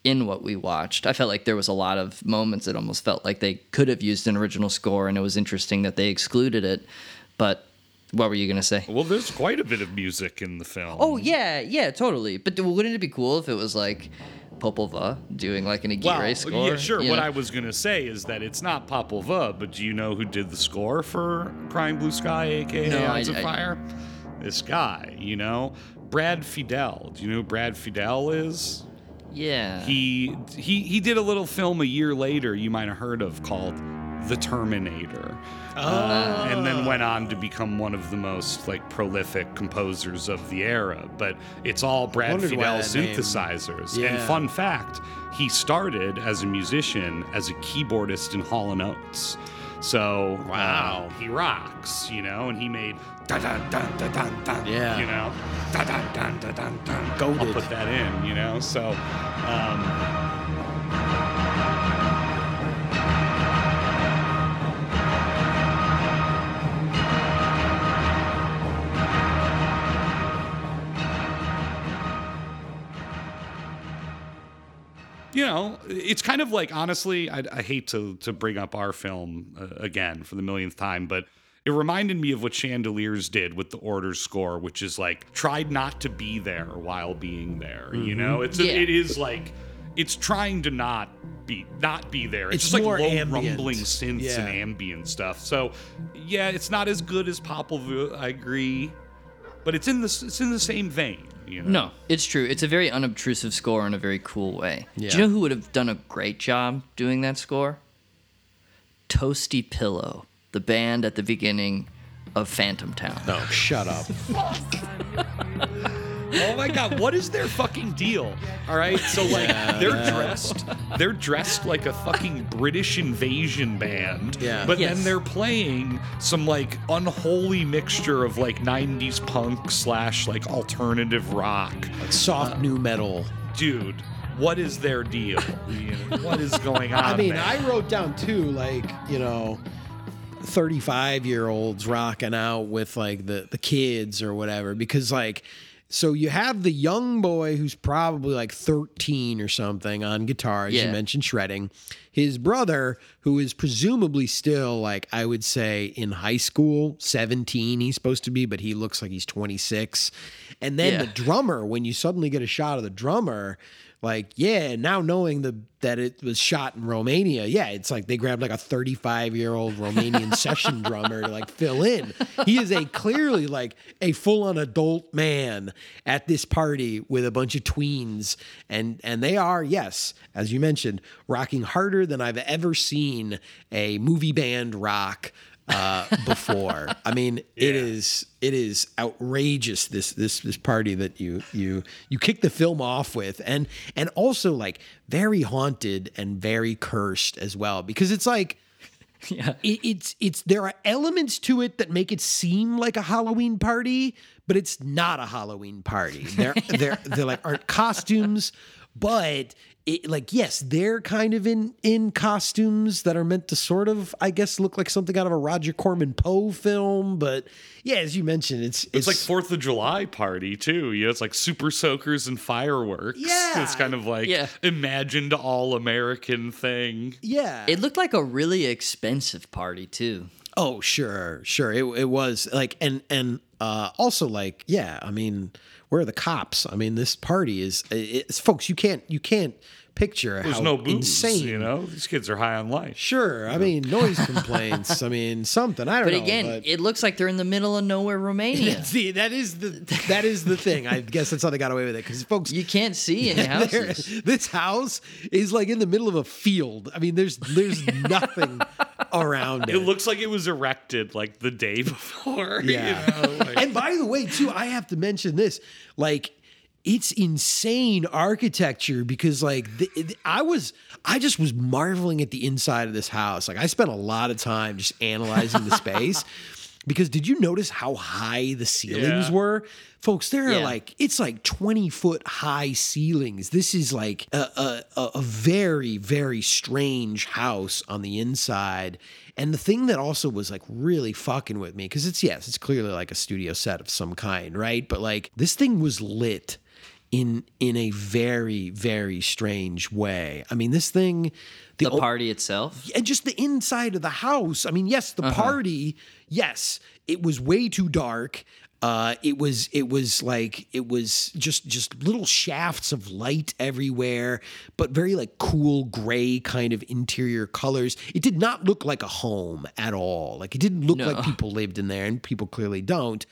in what we watched. I felt like there was a lot of moments that almost felt like they could have used an original score, and it was interesting that they excluded it. But what were you gonna say? Well, there's quite a bit of music in the film. Oh yeah, yeah, totally. But wouldn't it be cool if it was like Popol Vuh doing like an Aguirre well, score? yeah, sure. What know? I was gonna say is that it's not Popol Vuh, but do you know who did the score for Crying Blue Sky, aka No, I- of I- Fire? This guy, you know, Brad Fiedel. Do you know who Brad Fiedel is? yeah. He he he did a little film a year later you might have heard of called The Terminator. Uh, and then went on to become one of the most like prolific composers of the era. But it's all Brad Fiedel synthesizers. And fun fact, he started as a musician as a keyboardist in Hall and Oates. So wow, he rocks, you know, and he made dun dun dun dun dun dun, Yeah. you know, dun dun dun dun dun dun. I'll put that in, you know. So, um, you know, it's kind of like honestly, I, I hate to to bring up our film uh, again for the millionth time, but it reminded me of what Chandeliers did with the Order score, which is like tried not to be there while being there. You Mhm. know, it's Yeah. it is like it's trying to not be not be there. It's, It's just like more low ambient. rumbling synths Yeah. and ambient stuff. So yeah, it's not as good as Popol Vuh, I agree, but it's in the it's in the same vein. You know? No, it's true. It's a very unobtrusive score in a very cool way. Yeah. Do you know who would have done a great job doing that score? Toasty Pillow, the band at the beginning of Phantom Town. No, shut up. Oh my god, what is their fucking deal? All right, so like Yeah, they're that- dressed, they're dressed like a fucking British invasion band. Yeah. But Yes. then they're playing some like unholy mixture of like '90s punk slash like alternative rock, like soft uh, new metal. Dude, what is their deal? You know, what is going on? I mean, there? I wrote down too, like, you know, 35 year olds rocking out with like the, the kids or whatever, because like, so you have the young boy who's probably like 13 or something on guitar, as you mentioned, shredding. His brother, who is presumably still like, I would say in high school, 17, he's supposed to be, but he looks like he's 26. And then Yeah. the drummer, when you suddenly get a shot of the drummer, like yeah now knowing the that it was shot in romania yeah it's like they grabbed like a 35 year old romanian session drummer to like fill in. He is a clearly like a full-on adult man at this party with a bunch of tweens. And and they are yes as you mentioned rocking harder than i've ever seen a movie band rock uh, before. I mean, it is it is outrageous this this this party that you you you kick the film off with, and and also like very haunted and very cursed as well because it's like. Yeah. It, it's it's there are elements to it that make it seem like a Halloween party, but it's not a Halloween party. They're they're they're like art costumes, but it, like yes, they're kind of in in costumes that are meant to sort of I guess look like something out of a Roger Corman Poe film, but yeah, as you mentioned, it's It's like Fourth of July party too. You know, it's like super soakers and fireworks. Yeah. it's kind of like Yeah. imagined all American thing. yeah. It looked like a really expensive party too. Oh, sure, sure. It it was like and and uh also like yeah, I mean, where are the cops? I mean, this party is it's folks, you can't you can't picture There's how no booze. insane. You know, these kids are high on life. Sure. I mean, noise complaints. I mean, something. I don't But know. again, but- again, it looks like they're in the middle of nowhere, Romania. See, that is the that is the thing. I guess that's how they got away with it because folks, you can't see any there- houses. this house is like in the middle of a field. I mean, there's there's nothing around it. It looks like it was erected like the day before. you Yeah. know, like- and by the way, too, I have to mention this. Like, it's insane architecture because, like, the, the- I was, I just was marveling at the inside of this house. Like, I spent a lot of time just analyzing the space. Because did you notice how high the ceilings Yeah. were? Folks, there are like, it's like 20 foot high ceilings. This is like a, a, a very, very strange house on the inside. And the thing that also was like really fucking with me, because it's, yes, it's clearly like a studio set of some kind, right? But like this thing was lit in in a very very strange way. I mean, this thing The o- party itself. and just the inside of the house. I mean, yes, the Uh-huh. party, yes, it was way too dark. Uh, it was it was like it was just just little shafts of light everywhere, but very like cool gray kind of interior colors. It did not look like a home at all. Like it didn't look No. like people lived in there, and people clearly don't.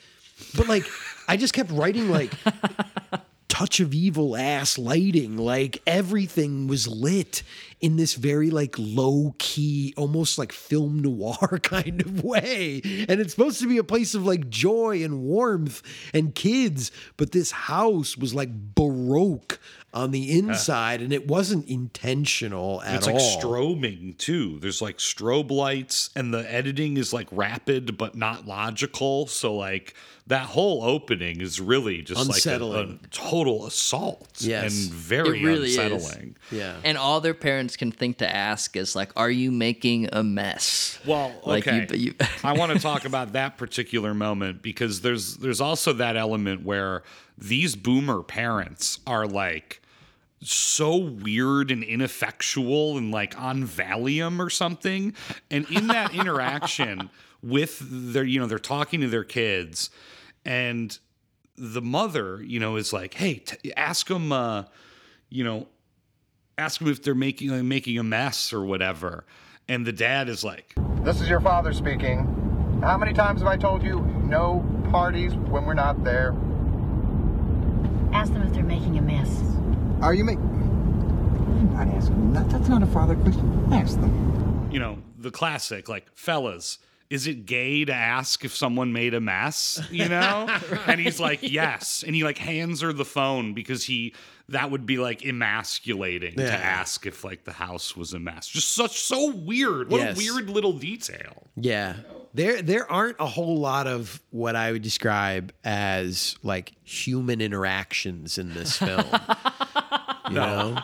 But like I just kept writing like touch of evil ass lighting. Like everything was lit in this very like low key, almost like film noir kind of way. And it's supposed to be a place of like joy and warmth and kids, but this house was like baroque on the inside and it wasn't intentional at it's all. It's like strobing too. There's like strobe lights, and the editing is like rapid but not logical. So like that whole opening is really just Unsettling. like a, a total assault Yes. and very it really unsettling. is. Yeah. And all their parents can think to ask is like, "Are you making a mess?" Well, Like, you- okay. you- I want to talk about that particular moment because there's there's also that element where these boomer parents are like so weird and ineffectual and like on Valium or something. And in that interaction with their you know they're talking to their kids and the mother you know is like hey t- ask them uh you know ask them if they're making uh, making a mess or whatever and the dad is like This is your father speaking. How many times have I told you no parties when we're not there? Ask them if they're making a mess. Are you making? I'm not asking. That, that's not a father question. Ask them. you know the classic like fellas is it gay to ask if someone made a mess you know and he's like yes and he like hands her the phone because he that would be like emasculating Yeah. to ask if like the house was a mess just such so weird what Yes. a weird little detail Yeah. There there aren't a whole lot of what I would describe as like human interactions in this film. you know?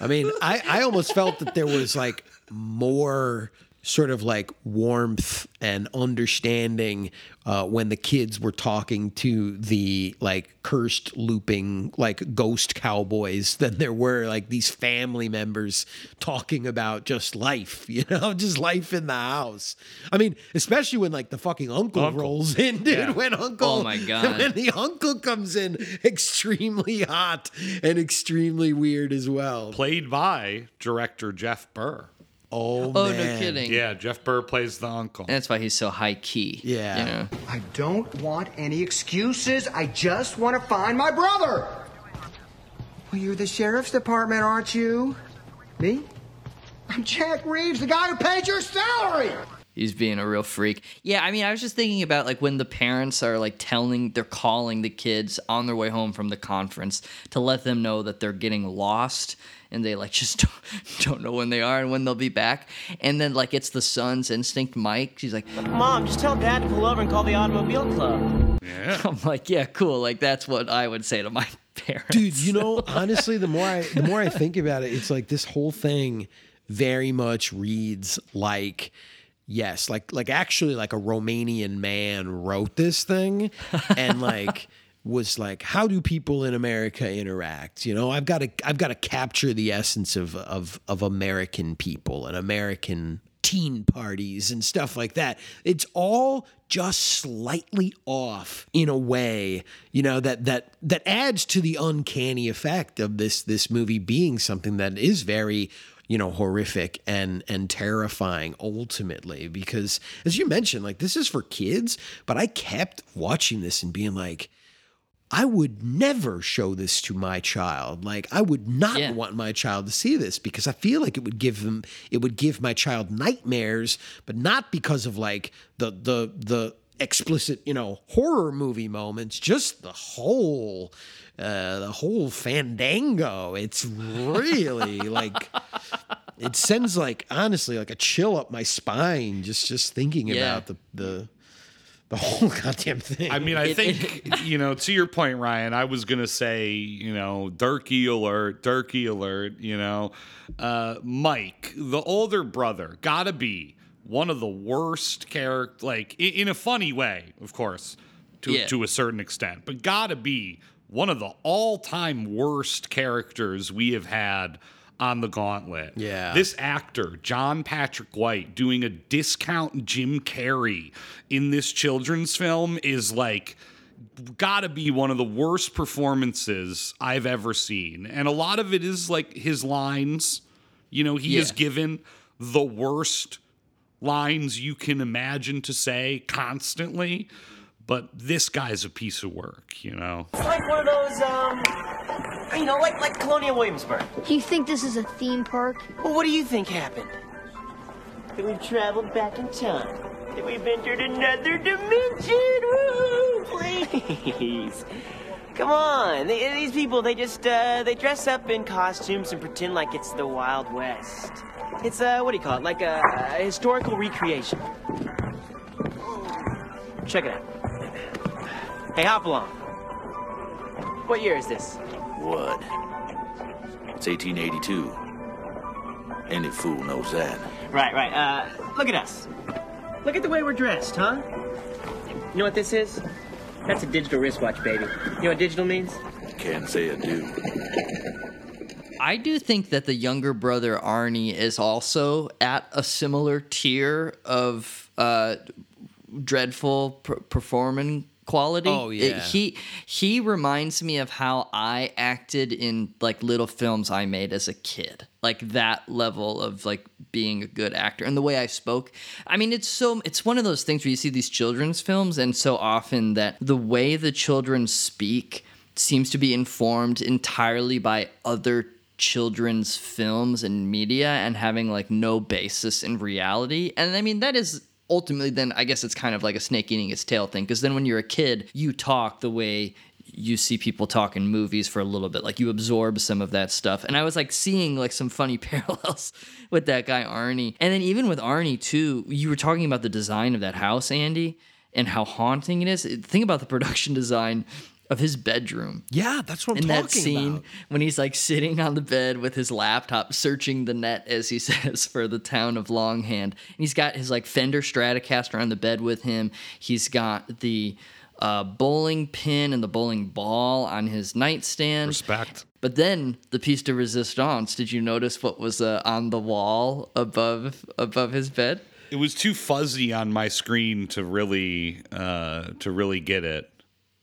I mean, I, I almost felt that there was like more sort of like warmth and understanding uh, when the kids were talking to the like cursed looping like ghost cowboys than there were like these family members talking about just life you know just life in the house i mean especially when like the fucking uncle, Uncle. rolls in dude Yeah. when uncle Oh my God. when the uncle comes in extremely hot and extremely weird as well played by director jeff burr oh, Oh, no kidding. yeah jeff burr plays the uncle And that's why he's so high key. Yeah. You know? I don't want any excuses. I just want to find my brother. Well, you're the sheriff's department, aren't you? Me? I'm Jack Reeves, the guy who paid your salary. He's being a real freak. Yeah, I mean, I was just thinking about like when the parents are like telling, they're calling the kids on their way home from the conference to let them know that they're getting lost and they like just don't, don't know when they are and when they'll be back. And then like it's the son's instinct, Mike. He's like, Mom, just tell Dad to pull over and call the automobile club. yeah I'm like, yeah, cool. Like that's what I would say to my parents. dude you know honestly the more i the more i think about it it's like this whole thing very much reads like yes like like actually like a romanian man wrote this thing and like was like how do people in america interact you know i've got to i've got to capture the essence of of of american people and american teen parties and stuff like that. It's all just slightly off in a way, you know, that that that adds to the uncanny effect of this this movie being something that is very you know horrific and and terrifying ultimately because as you mentioned like this is for kids but i kept watching this and being like I would never show this to my child. Like I would not Yeah. want my child to see this because I feel like it would give them it would give my child nightmares, but not because of like the the the explicit, you know, horror movie moments, just the whole uh the whole fandango. It's really like it sends like honestly like a chill up my spine just just thinking Yeah. about the the the whole goddamn thing. I mean, I think you know. To your point, Ryan, I was gonna say, you know, Durkee alert, Durkee alert. You know, uh, Mike, the older brother, gotta be one of the worst character, like in, in a funny way, of course, to Yeah. to a certain extent, but gotta be one of the all-time worst characters we have had on the Gauntlet. Yeah. This actor, John Patrick White, doing a discount Jim Carrey in this children's film is like gotta be one of the worst performances I've ever seen. And a lot of it is like his lines. You know, he is given the worst lines you can imagine to say constantly. But this guy's a piece of work, you know. It's like one of those, um, you know, like like Colonial Williamsburg. You think this is a theme park? Well, what do you think happened? That we've traveled back in time. That we've entered another dimension. Woo! Please. Come on. They, these people, they just, uh, they dress up in costumes and pretend like it's the Wild West. It's, uh, what do you call it? Like a, a historical recreation. Check it out. Hey, hop along. What year is this? What? It's 1882. Any fool knows that. Right, right. Uh, look at us. Look at the way we're dressed, huh? You know what this is? That's a digital wristwatch, baby. You know what digital means? Can't say I do. I do think that the younger brother Arnie is also at a similar tier of uh, dreadful per- performing quality. Oh, It- he he reminds me of how I acted in like little films I made as a kid. Like that level of like being a good actor and the way I spoke. I mean, it's so it's one of those things where you see these children's films and so often that the way the children speak seems to be informed entirely by other children's films and media and having like no basis in reality. And I mean, that is ultimately then I guess it's kind of like a snake eating its tail thing because then when you're a kid, you talk the way you see people talk in movies for a little bit like you absorb some of that stuff. And i was like seeing like some funny parallels with that guy arnie. And then even with arnie too you were talking about the design of that house andy and how haunting it is. Think about the production design of his bedroom Yeah, that's what I'm in that scene about. when he's like sitting on the bed with his laptop searching the net as he says for the town of longhand and he's got his like fender stratocaster on the bed with him he's got the uh, bowling pin and the bowling ball on his nightstand Respect. but then the piece de resistance did you notice what was uh, on the wall above above his bed It was too fuzzy on my screen to really uh, to really get it.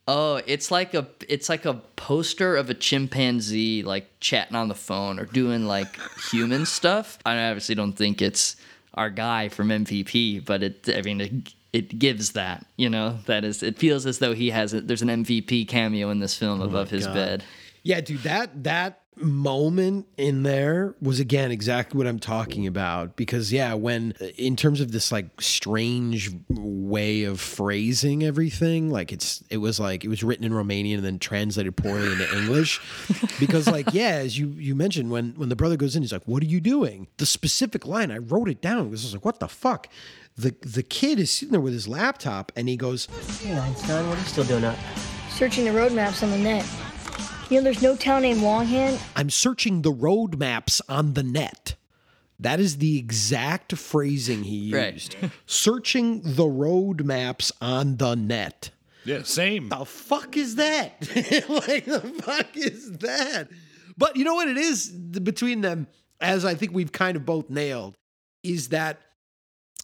Oh, it's like a it's like a poster of a chimpanzee like chatting on the phone or doing like human stuff. I obviously don't think it's our guy from MVP, but it I mean it, it gives that, you know, that is it feels as though he has a, there's an MVP cameo in this film oh above his God. bed. Yeah, dude, that that moment in there was again exactly what I'm talking about because yeah, when in terms of this like strange way of phrasing everything, like it's it was like it was written in Romanian and then translated poorly into English because like yeah, as you you mentioned when when the brother goes in, he's like, "What are you doing?" The specific line, I wrote it down because I was like, "What the fuck." The, the kid is sitting there with his laptop and he goes, Hey, Einstein, what are you still doing up? Searching the road maps on the net. You know, there's no town named Longhand. I'm searching the road maps on the net. That is the exact phrasing he Right. used. searching the road maps on the net. Yeah, same. The fuck is that? like the fuck is that? But you know what it is between them, as I think we've kind of both nailed, is that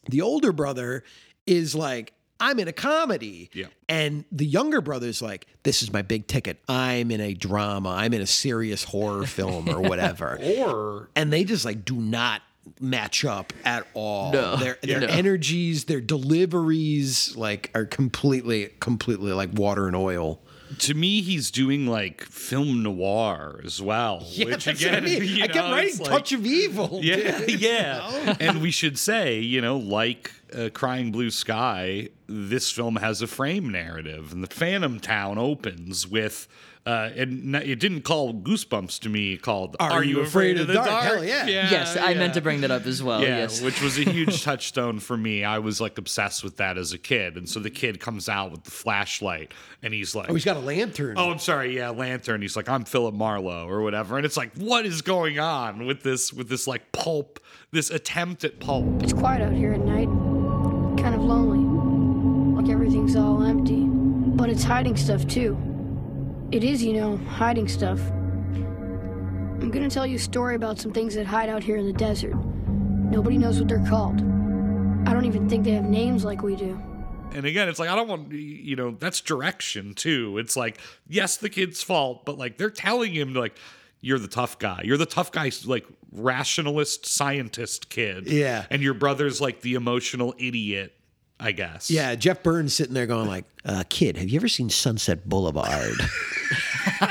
the older brother is like, I'm in a comedy. Yeah. And the younger brother's like, this is my big ticket. I'm in a drama. I'm in a serious horror film or whatever. Or and they just like do not match up at all. No. Their their energies, their deliveries like are completely completely like water and oil. To me, he's doing like film noir as well. which that's what I mean. you I kept writing like- Touch of Evil. Yeah, dude, yeah. know? and we should say, you know, like uh, Crying Blue Sky, this film has a frame narrative, and the Phantom Town opens with. Uh, and it didn't call Goosebumps to me. Called Are You Afraid of the Dark? Hell yeah. yes, I meant to bring that up as well. yeah, yes. which was a huge touchstone for me. I was like obsessed with that as a kid, and so the kid comes out with the flashlight, and he's like, Oh, he's got a lantern. Oh, I'm sorry. Yeah, Lantern. He's like, I'm Philip Marlowe or whatever. And it's like, what is going on with this with this like pulp, this attempt at pulp? It's quiet out here at night. Kind of lonely. Like everything's all empty. But it's hiding stuff too. It is, you know, hiding stuff. I'm gonna tell you a story about some things that hide out here in the desert. Nobody knows what they're called. I don't even think they have names like we do. And again, it's like I don't want you know, that's direction too. It's like, yes, the kid's fault, but like they're telling him like you're the tough guy. You're the tough guy like rationalist scientist kid. Yeah. And your brother's like the emotional idiot, I guess. Yeah, Jeff Burr's sitting there going like, uh, "Kid, have you ever seen Sunset Boulevard?"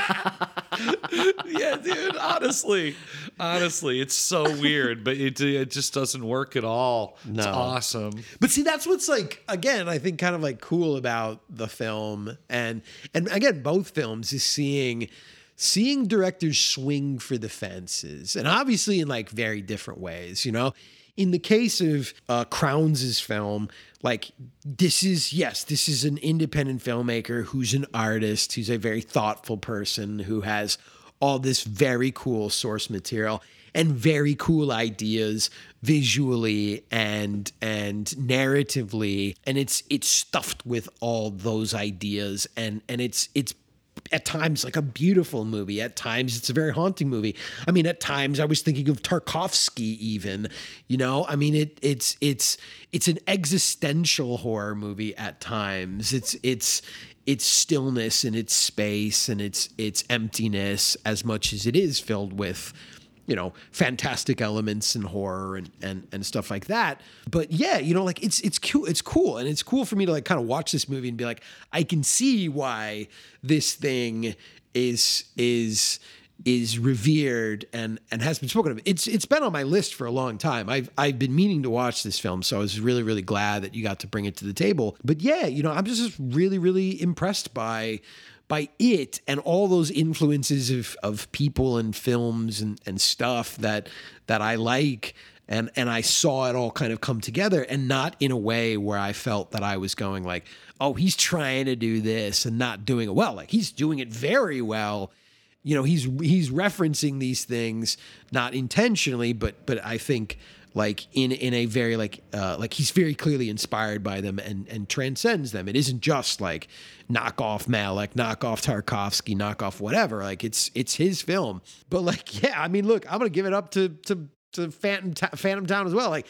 yeah, dude. Honestly, honestly, it's so weird, but it it just doesn't work at all. It's No. awesome. But see, that's what's like again, I think kind of like cool about the film and and again, both films is seeing seeing directors swing for the fences. And obviously in like very different ways, you know. In the case of uh, Crounse' film, like this is yes, this is an independent filmmaker who's an artist, who's a very thoughtful person who has all this very cool source material and very cool ideas visually and and narratively. And it's it's stuffed with all those ideas. And and it's it's at times like a beautiful movie. At times it's a very haunting movie. I mean, at times I was thinking of Tarkovsky even, you know? I mean, it it's it's it's an existential horror movie at times. It's it's its stillness and its space and its its emptiness as much as it is filled with you know fantastic elements and horror and and and stuff like that but yeah you know like it's it's cool it's cool and it's cool for me to like kind of watch this movie and be like i can see why this thing is is is revered and and has been spoken of. It's it's been on my list for a long time. I've I've been meaning to watch this film, so I was really really glad that you got to bring it to the table. But yeah, you know, I'm just really really impressed by by it and all those influences of of people and films and and stuff that that I like and and I saw it all kind of come together and not in a way where I felt that I was going like oh he's trying to do this and not doing it well. Like he's doing it very well. You know he's he's referencing these things not intentionally but but I think like in in a very like uh, like he's very clearly inspired by them and and transcends them. It isn't just like knock off Malick, knock off Tarkovsky, knock off whatever. Like it's it's his film. But like yeah, I mean, look, I'm gonna give it up to to to Phantom Phantom Town as well. Like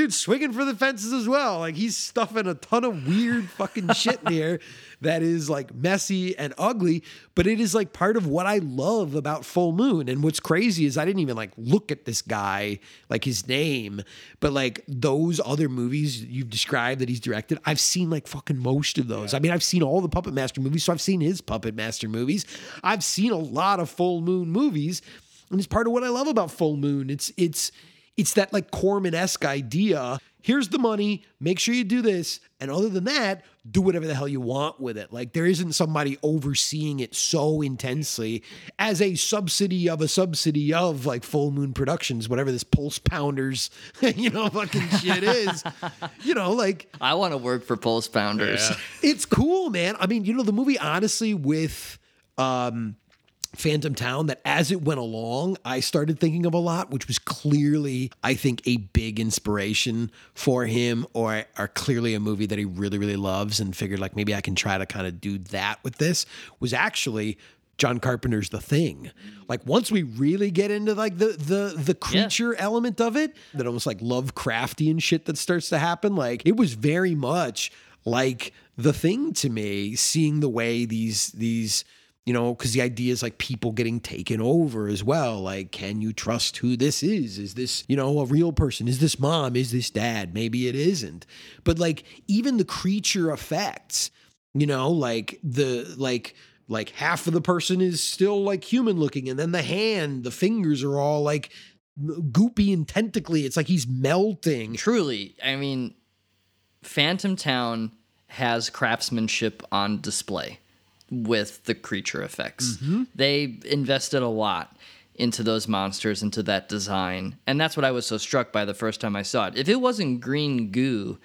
dude swinging for the fences as well. Like he's stuffing a ton of weird fucking shit in here that is like messy and ugly, but it is like part of what I love about Full Moon. And what's crazy is I didn't even like look at this guy, like his name, but like those other movies you've described that he's directed, I've seen like fucking most of those. I mean, I've seen all the Puppet Master movies, so I've seen his Puppet Master movies. I've seen a lot of Full Moon movies. And it's part of what I love about Full Moon. It's it's it's that like Corman esque idea. Here's the money. Make sure you do this. And other than that, do whatever the hell you want with it. Like there isn't somebody overseeing it so intensely as a subsidy of a subsidy of like Full Moon Productions, whatever this Pulse Pounders, you know, fucking shit is. you know, like I want to work for Pulse Pounders. Yeah. it's cool, man. I mean, you know, the movie honestly with um Phantom Town that as it went along, I started thinking of a lot, which was clearly, I think, a big inspiration for him, or, are clearly a movie that he really, really loves and figured like maybe I can try to kind of do that with this, was actually John Carpenter's The Thing. Like once we really get into like the the the creature yeah. element of it, that almost like Lovecraftian shit that starts to happen, like it was very much like The Thing to me, seeing the way these these you know, because the idea is like people getting taken over as well. Like, can you trust who this is? Is this, you know, a real person? Is this mom? Is this dad? Maybe it isn't. But like, even the creature effects, you know, like the, like, like half of the person is still like human looking, and then the hand, the fingers are all like goopy and tentacly. It's like he's melting. Truly, I mean, Phantom Town has craftsmanship on display with the creature effects. Mm-hmm. They invested a lot into those monsters, into that design. And that's what I was so struck by the first time I saw it. If it wasn't green goo,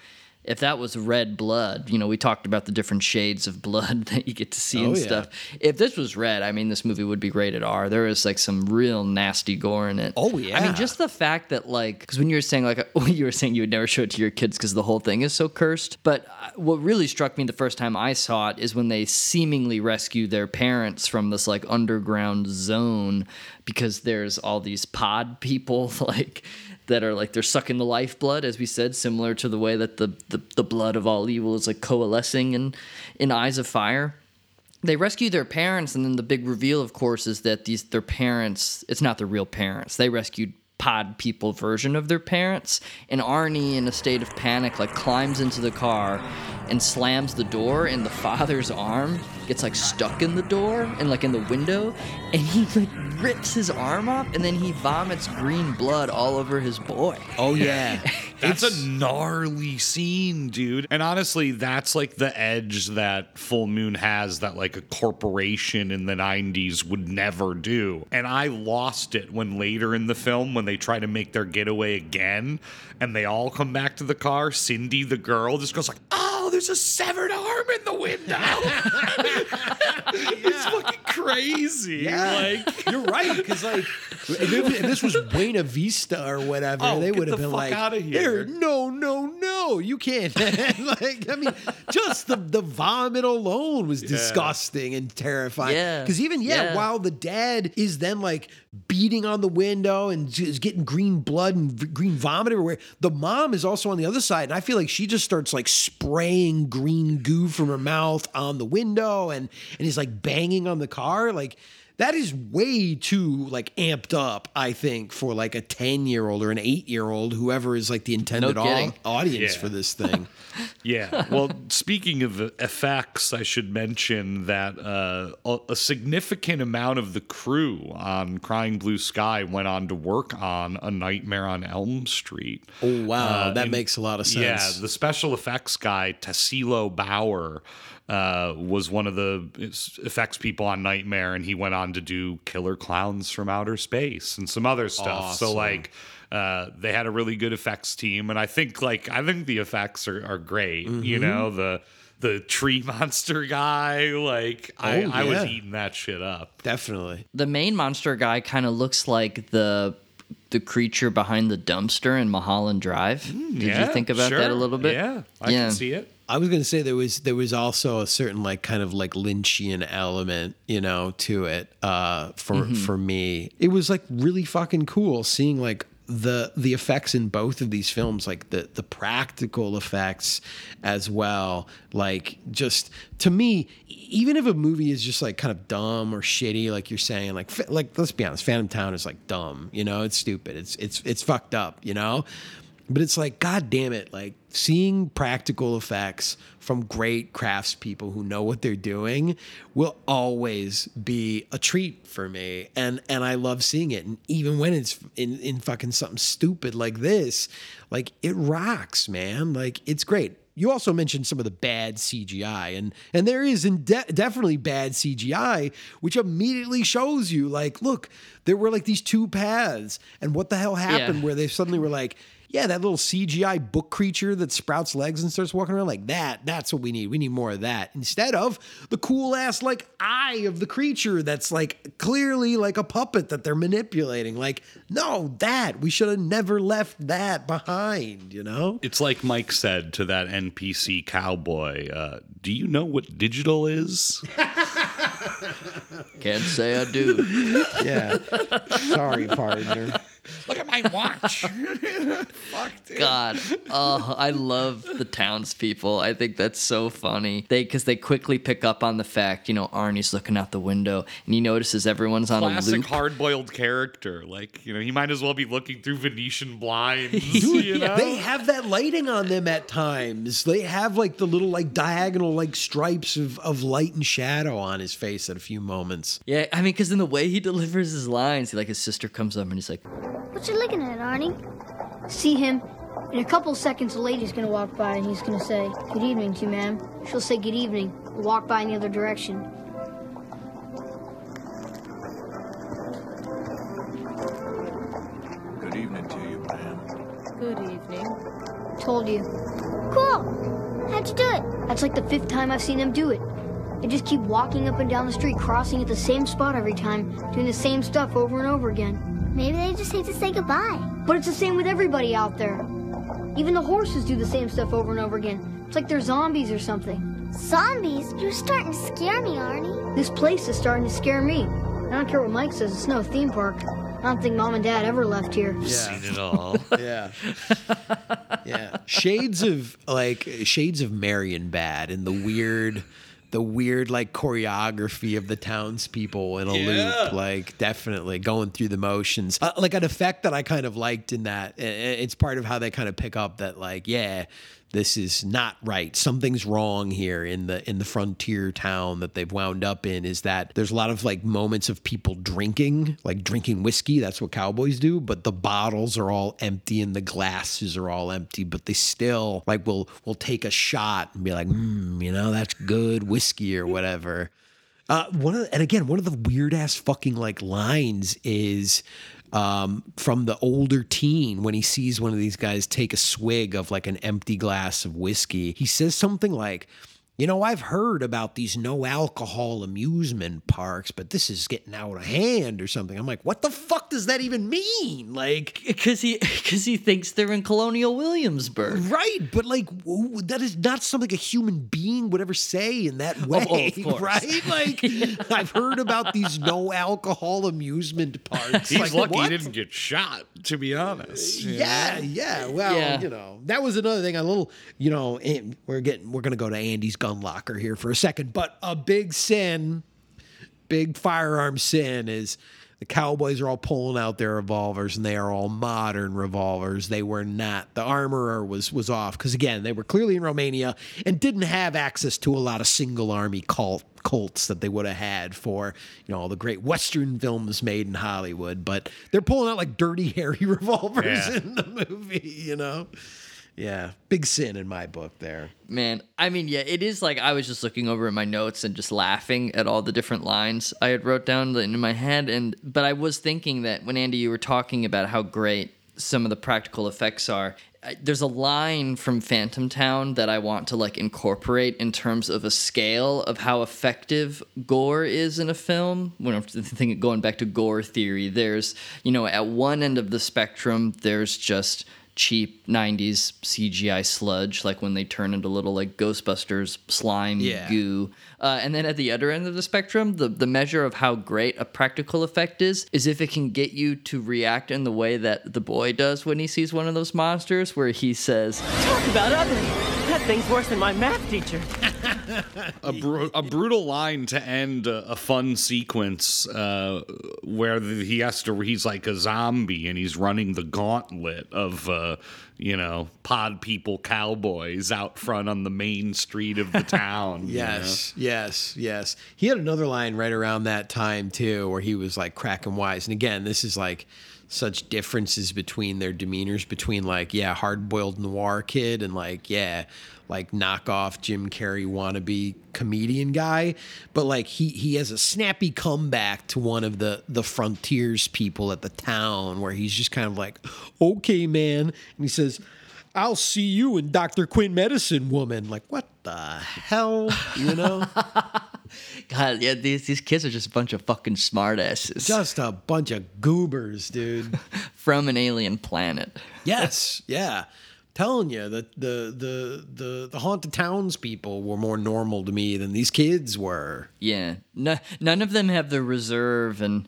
if that was red blood, you know, we talked about the different shades of blood that you get to see Oh, and yeah. stuff. If this was red, I mean, this movie would be rated R. There is like some real nasty gore in it. Oh, yeah. I mean, just the fact that like, because when you were saying like, you were saying you would never show it to your kids because the whole thing is so cursed. But uh, what really struck me the first time I saw it is when they seemingly rescue their parents from this like underground zone because there's all these pod people like that are like they're sucking the lifeblood, as we said, similar to the way that the, the, the blood of all evil is like coalescing in in eyes of fire. They rescue their parents, and then the big reveal, of course, is that these their parents. It's not their real parents. They rescued pod people version of their parents. And Arnie, in a state of panic, like climbs into the car and slams the door, in the father's arm gets like stuck in the door and like in the window, and he like rips his arm off, and then he vomits green blood all over his boy. Oh yeah. That's a gnarly scene, dude. And honestly, that's like the edge that Full Moon has that like a corporation in the 90s would never do. And I lost it when later in the film, when they try to make their getaway again and they all come back to the car, Cindy, the girl, just goes like, oh, there's a severed arm in the window. it's fucking crazy. Yeah, Like, you're right. Because like, if, if this was Buena Vista or whatever, Oh, they would have the been fuck like, outta "There, here." No, no, no." no, you can't. like, I mean, just the the vomit alone was disgusting and terrifying. Yeah. Because even yeah, Yeah. while the dad is then like beating on the window and is getting green blood and v- green vomit everywhere, the mom is also on the other side, and I feel like she just starts like spraying green goo from her mouth on the window and and is like banging on the car, like. That is way too like amped up, I think, for like a 10 year old or an eight year old, whoever is like the intended au- audience Yeah. for this thing. Yeah. Well, speaking of effects, I should mention that uh, a, a significant amount of the crew on Crying Blue Sky went on to work on A Nightmare on Elm Street. Oh, wow. that and- makes a lot of sense. Yeah, the special effects guy, Tassilo Bauer, uh, was one of the effects people on Nightmare, and he went on to do Killer Clowns from Outer Space and some other stuff. So, like, uh, they had a really good effects team, and I think, like, I think the effects are, are great. You Mhm. know, the the tree monster guy, like, I, Oh, I was eating that shit up. Definitely. The main monster guy kind of looks like the the creature behind the dumpster in Mulholland Drive. Did Mm, yeah, you think about that a little bit? Yeah, I can see it. I was gonna say there was there was also a certain like kind of like Lynchian element, you know, to it. Uh, for Mhm. for me, it was like really fucking cool seeing like the the effects in both of these films, like the the practical effects as well. Like just to me, even if a movie is just like kind of dumb or shitty, like you're saying, like like let's be honest, Phantom Town is like dumb, you know, it's stupid, it's it's it's fucked up, you know. But it's like, God damn it, like seeing practical effects from great craftspeople who know what they're doing will always be a treat for me. And and I love seeing it. And even when it's in, in fucking something stupid like this, like it rocks, man. Like it's great. You also mentioned some of the bad CGI, and and there is in de- definitely bad CGI, which immediately shows you like, look, there were like these two paths, and what the hell happened? Yeah. Where they suddenly were like, yeah, that little CGI book creature that sprouts legs and starts walking around like that. That's what we need. We need more of that instead of the cool ass like eye of the creature that's like clearly like a puppet that they're manipulating. Like, no, that we should have never left that behind. You know? It's like Mike said to that NPC cowboy. Uh, do you know what digital is? Can't say I do. yeah. Sorry, partner. Look at my watch. God, oh, I love the townspeople. I think that's so funny. They because they quickly pick up on the fact, you know, Arnie's looking out the window and he notices everyone's on a Classic loop. hard-boiled character. Like you know, he might as well be looking through Venetian blinds. you know? They have that lighting on them at times. They have like the little like diagonal like stripes of, of light and shadow on his face at a few moments. Yeah, I mean, because in the way he delivers his lines, he, like his sister comes up and he's like, What you looking at, Arnie? See him. In a couple seconds, a lady's gonna walk by and he's gonna say, Good evening to you, ma'am. She'll say, Good evening. and walk by in the other direction. Good evening to you, ma'am. Good evening. Told you. Cool. How'd you do it? That's like the fifth time I've seen them do it. They just keep walking up and down the street, crossing at the same spot every time, doing the same stuff over and over again. Maybe they just hate to say goodbye. But it's the same with everybody out there. Even the horses do the same stuff over and over again. It's like they're zombies or something. Zombies? You're starting to scare me, Arnie. This place is starting to scare me. I don't care what Mike says, it's no theme park. I don't think mom and dad ever left here. Seen it all. yeah. Yeah. Shades of like shades of Marienbad and the weird the weird like choreography of the townspeople in a Yeah. loop, like definitely going through the motions. Uh, like an effect that I kind of liked in that. It's part of how they kind of pick up that like, yeah, this is not right. Something's wrong here in the in the frontier town that they've wound up in. Is that there's a lot of like moments of people drinking, like drinking whiskey. That's what cowboys do. But the bottles are all empty and the glasses are all empty. But they still like will will take a shot and be like, mm, you know, that's good whiskey or whatever. Uh, one of the, and again, one of the weird ass fucking like lines is um, from the older teen when he sees one of these guys take a swig of like an empty glass of whiskey. He says something like, you know, I've heard about these no alcohol amusement parks, but this is getting out of hand or something. I'm like, what the fuck does that even mean? Like, because he because he thinks they're in Colonial Williamsburg, right? But like, that is not something a human being would ever say in that way, oh, of right? Like, I've heard about these no alcohol amusement parks. He's Like, lucky what? he didn't get shot, to be honest. Yeah, know? yeah. Well, Yeah. you know, that was another thing. A little, you know, and we're getting we're gonna go to Andy's gun locker here for a second, but a big sin, big firearm sin is the cowboys are all pulling out their revolvers and they are all modern revolvers. They were not. The armorer was was off because again, they were clearly in Romania and didn't have access to a lot of single army Colt Colts that they would have had for you know all the great Western films made in Hollywood. But they're pulling out like dirty, hairy revolvers Yeah. in the movie. You know, yeah, big sin in my book there. Man, I mean, yeah, it is like I was just looking over at my notes and just laughing at all the different lines I had wrote down in my head, and but I was thinking that when Andy, you were talking about how great some of the practical effects are. There's a line from Phantom Town that I want to like incorporate in terms of a scale of how effective gore is in a film. When I'm thinking going back to gore theory, there's you know at one end of the spectrum, there's just cheap 90s CGI sludge, like when they turn into little like Ghostbusters slime Yeah. goo. Uh, and then at the other end of the spectrum, the, the measure of how great a practical effect is, is if it can get you to react in the way that the boy does when he sees one of those monsters, where he says, Talk about ugly. That thing's worse than my math teacher. a, bru- a brutal line to end a, a fun sequence uh, where the, he has to he's like a zombie and he's running the gauntlet of uh, you know pod people cowboys out front on the main street of the town you Yes, yes, yes. He had another line right around that time too, where he was like cracking wise. And again, this is like such differences between their demeanors between like yeah, hard boiled noir kid and like yeah, like knockoff Jim Carrey wannabe comedian guy. But like he he has a snappy comeback to one of the the frontiers people at the town where he's just kind of like, okay, man, and he says. I'll see you in Dr. Quinn Medicine Woman. Like, what the hell? You know? God, yeah, these, these kids are just a bunch of fucking smartasses Just a bunch of goobers, dude. from an alien planet. Yes, yeah. Telling you that the the the the haunted townspeople were more normal to me than these kids were. Yeah, no, none of them have the reserve and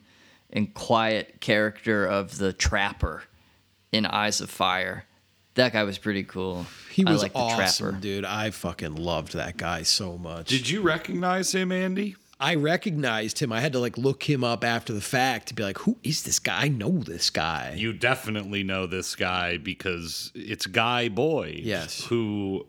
and quiet character of the trapper in Eyes of Fire. That guy was pretty cool. He was like the awesome, trapper. dude. I fucking loved that guy so much. Did you recognize him, Andy? I recognized him. I had to like look him up after the fact to be like, who is this guy? I know this guy. You definitely know this guy because it's Guy Boyd. Yes. Who,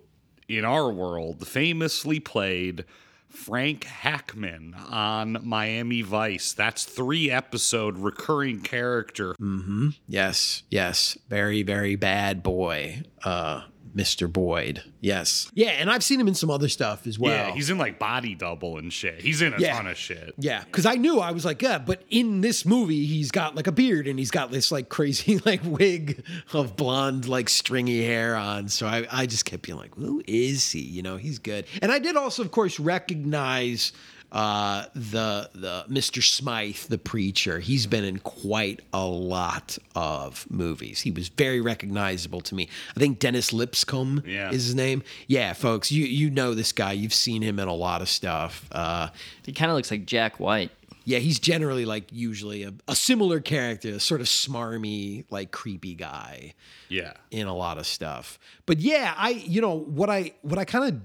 in our world, famously played Frank Hackman on Miami Vice. That's three episode recurring character. Mm-hmm. Yes, yes. Very, very bad boy. Uh Mr. Boyd. Yes. Yeah, and I've seen him in some other stuff as well. Yeah, he's in like Body Double and shit. He's in a Yeah. ton of shit. Yeah, because I knew I was like, yeah, but in this movie, he's got like a beard and he's got this like crazy like wig of blonde like stringy hair on. So I, I just kept being like, who is he? You know, he's good. And I did also, of course, recognize uh, the the Mr. Smythe, the preacher. He's been in quite a lot of movies. He was very recognizable to me. I think Dennis Lipscomb Yeah. is his name. Yeah, folks, you you know this guy. You've seen him in a lot of stuff. Uh, he kind of looks like Jack White. Yeah, he's generally like usually a, a similar character, a sort of smarmy, like creepy guy Yeah. in a lot of stuff. But yeah, I you know what I what I kind of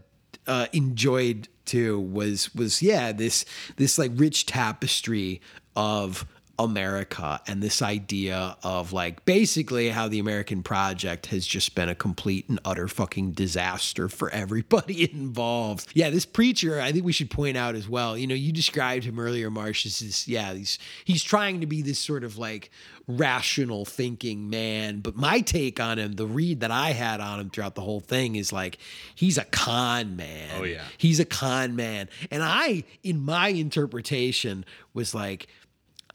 uh, enjoyed too was was yeah this this like rich tapestry of America and this idea of like basically how the American project has just been a complete and utter fucking disaster for everybody involved. Yeah, this preacher, I think we should point out as well. You know, you described him earlier, Marsh, as this, yeah, he's he's trying to be this sort of like rational thinking man. But my take on him, the read that I had on him throughout the whole thing is like he's a con man. Oh, yeah. He's a con man. And I, in my interpretation, was like,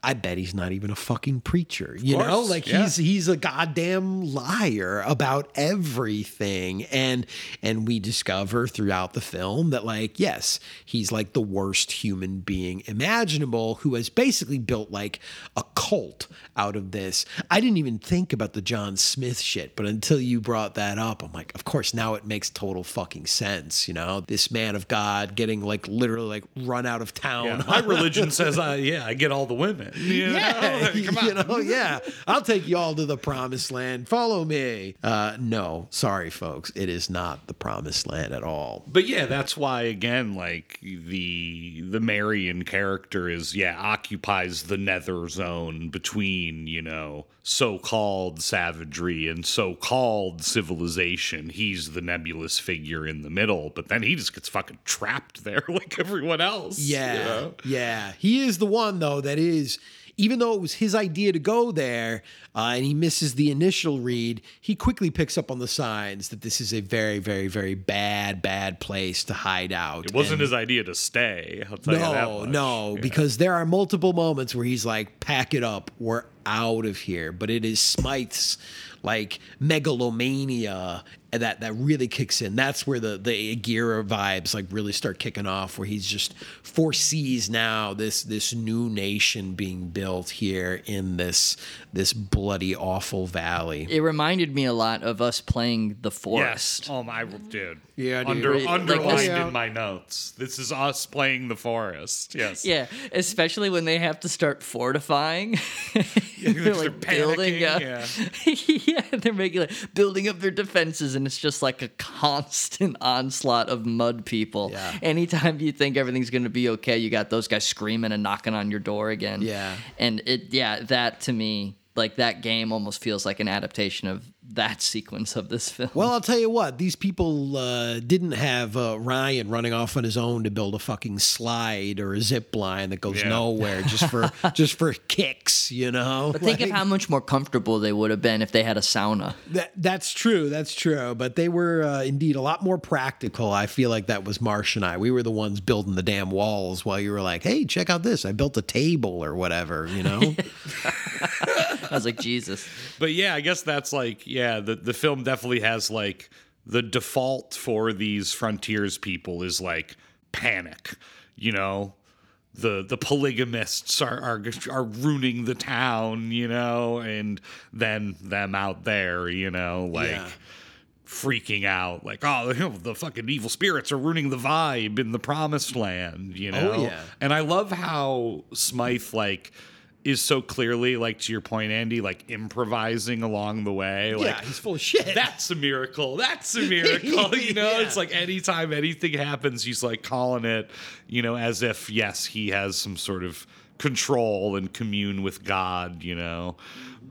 I bet he's not even a fucking preacher. You course, know, like yeah. he's he's a goddamn liar about everything. And and we discover throughout the film that like, yes, he's like the worst human being imaginable who has basically built like a cult out of this. I didn't even think about the John Smith shit, but until you brought that up, I'm like, of course now it makes total fucking sense, you know? This man of God getting like literally like run out of town. Yeah, my religion says, I, yeah, I get all the women. You know? Yeah, Come on. you know, yeah. I'll take you all to the promised land. Follow me. Uh, no, sorry, folks. It is not the promised land at all. But yeah, that's why again, like the the Marion character is yeah occupies the nether zone between you know so-called savagery and so-called civilization. He's the nebulous figure in the middle, but then he just gets fucking trapped there like everyone else. you Yeah, know? yeah. He is the one though that is. Even though it was his idea to go there, uh, and he misses the initial read, he quickly picks up on the signs that this is a very, very, very bad, bad place to hide out. It wasn't And- his idea to stay. I'll tell you that no, much. no, Yeah. because there are multiple moments where he's like, "Pack it up, we're out of here." But it is Smythe's like megalomania that that really kicks in. That's where the the Aguirre vibes like really start kicking off, where he's just foresees now this this new nation being built here in this this bloody awful valley. It reminded me a lot of us playing The Forest. Yes. Oh my dude. Yeah, dude. Under, Like, underlined yeah. in my notes. This is us playing the forest. Yes. Yeah, especially when they have to start fortifying. they're like building panicking, up. Yeah. they're making like building up their defenses, and it's just like a constant onslaught of mud people. Yeah. Anytime you think everything's gonna be okay, you got those guys screaming and knocking on your door again. Yeah. and it yeah that to me like that game almost feels like an adaptation of that sequence of this film. Well, I'll tell you what, these people uh, didn't have uh, Ryan running off on his own to build a fucking slide or a zip line that goes Yeah. nowhere just for just for kicks, you know. But think of how much more comfortable they would have been if they had a sauna. that, that's true, that's true. But they were uh, indeed a lot more practical. I feel like that was Marsh and I. We were the ones building the damn walls while you were like, "Hey, check out this! I built a table or whatever," you know. I was like, Jesus. But yeah, I guess that's like yeah, the the film definitely has like the default for these frontiers people is like panic, you know. The the polygamists are are are ruining the town, you know, and then them out there, you know, like Yeah. freaking out like oh the fucking evil spirits are ruining the vibe in the promised land you oh, know Oh, yeah. and i love how smythe like is so clearly like to your point andy like improvising along the way like yeah, he's full of shit. that's a miracle that's a miracle you know Yeah. it's like anytime anything happens he's like calling it you know as if yes he has some sort of control and commune with god you know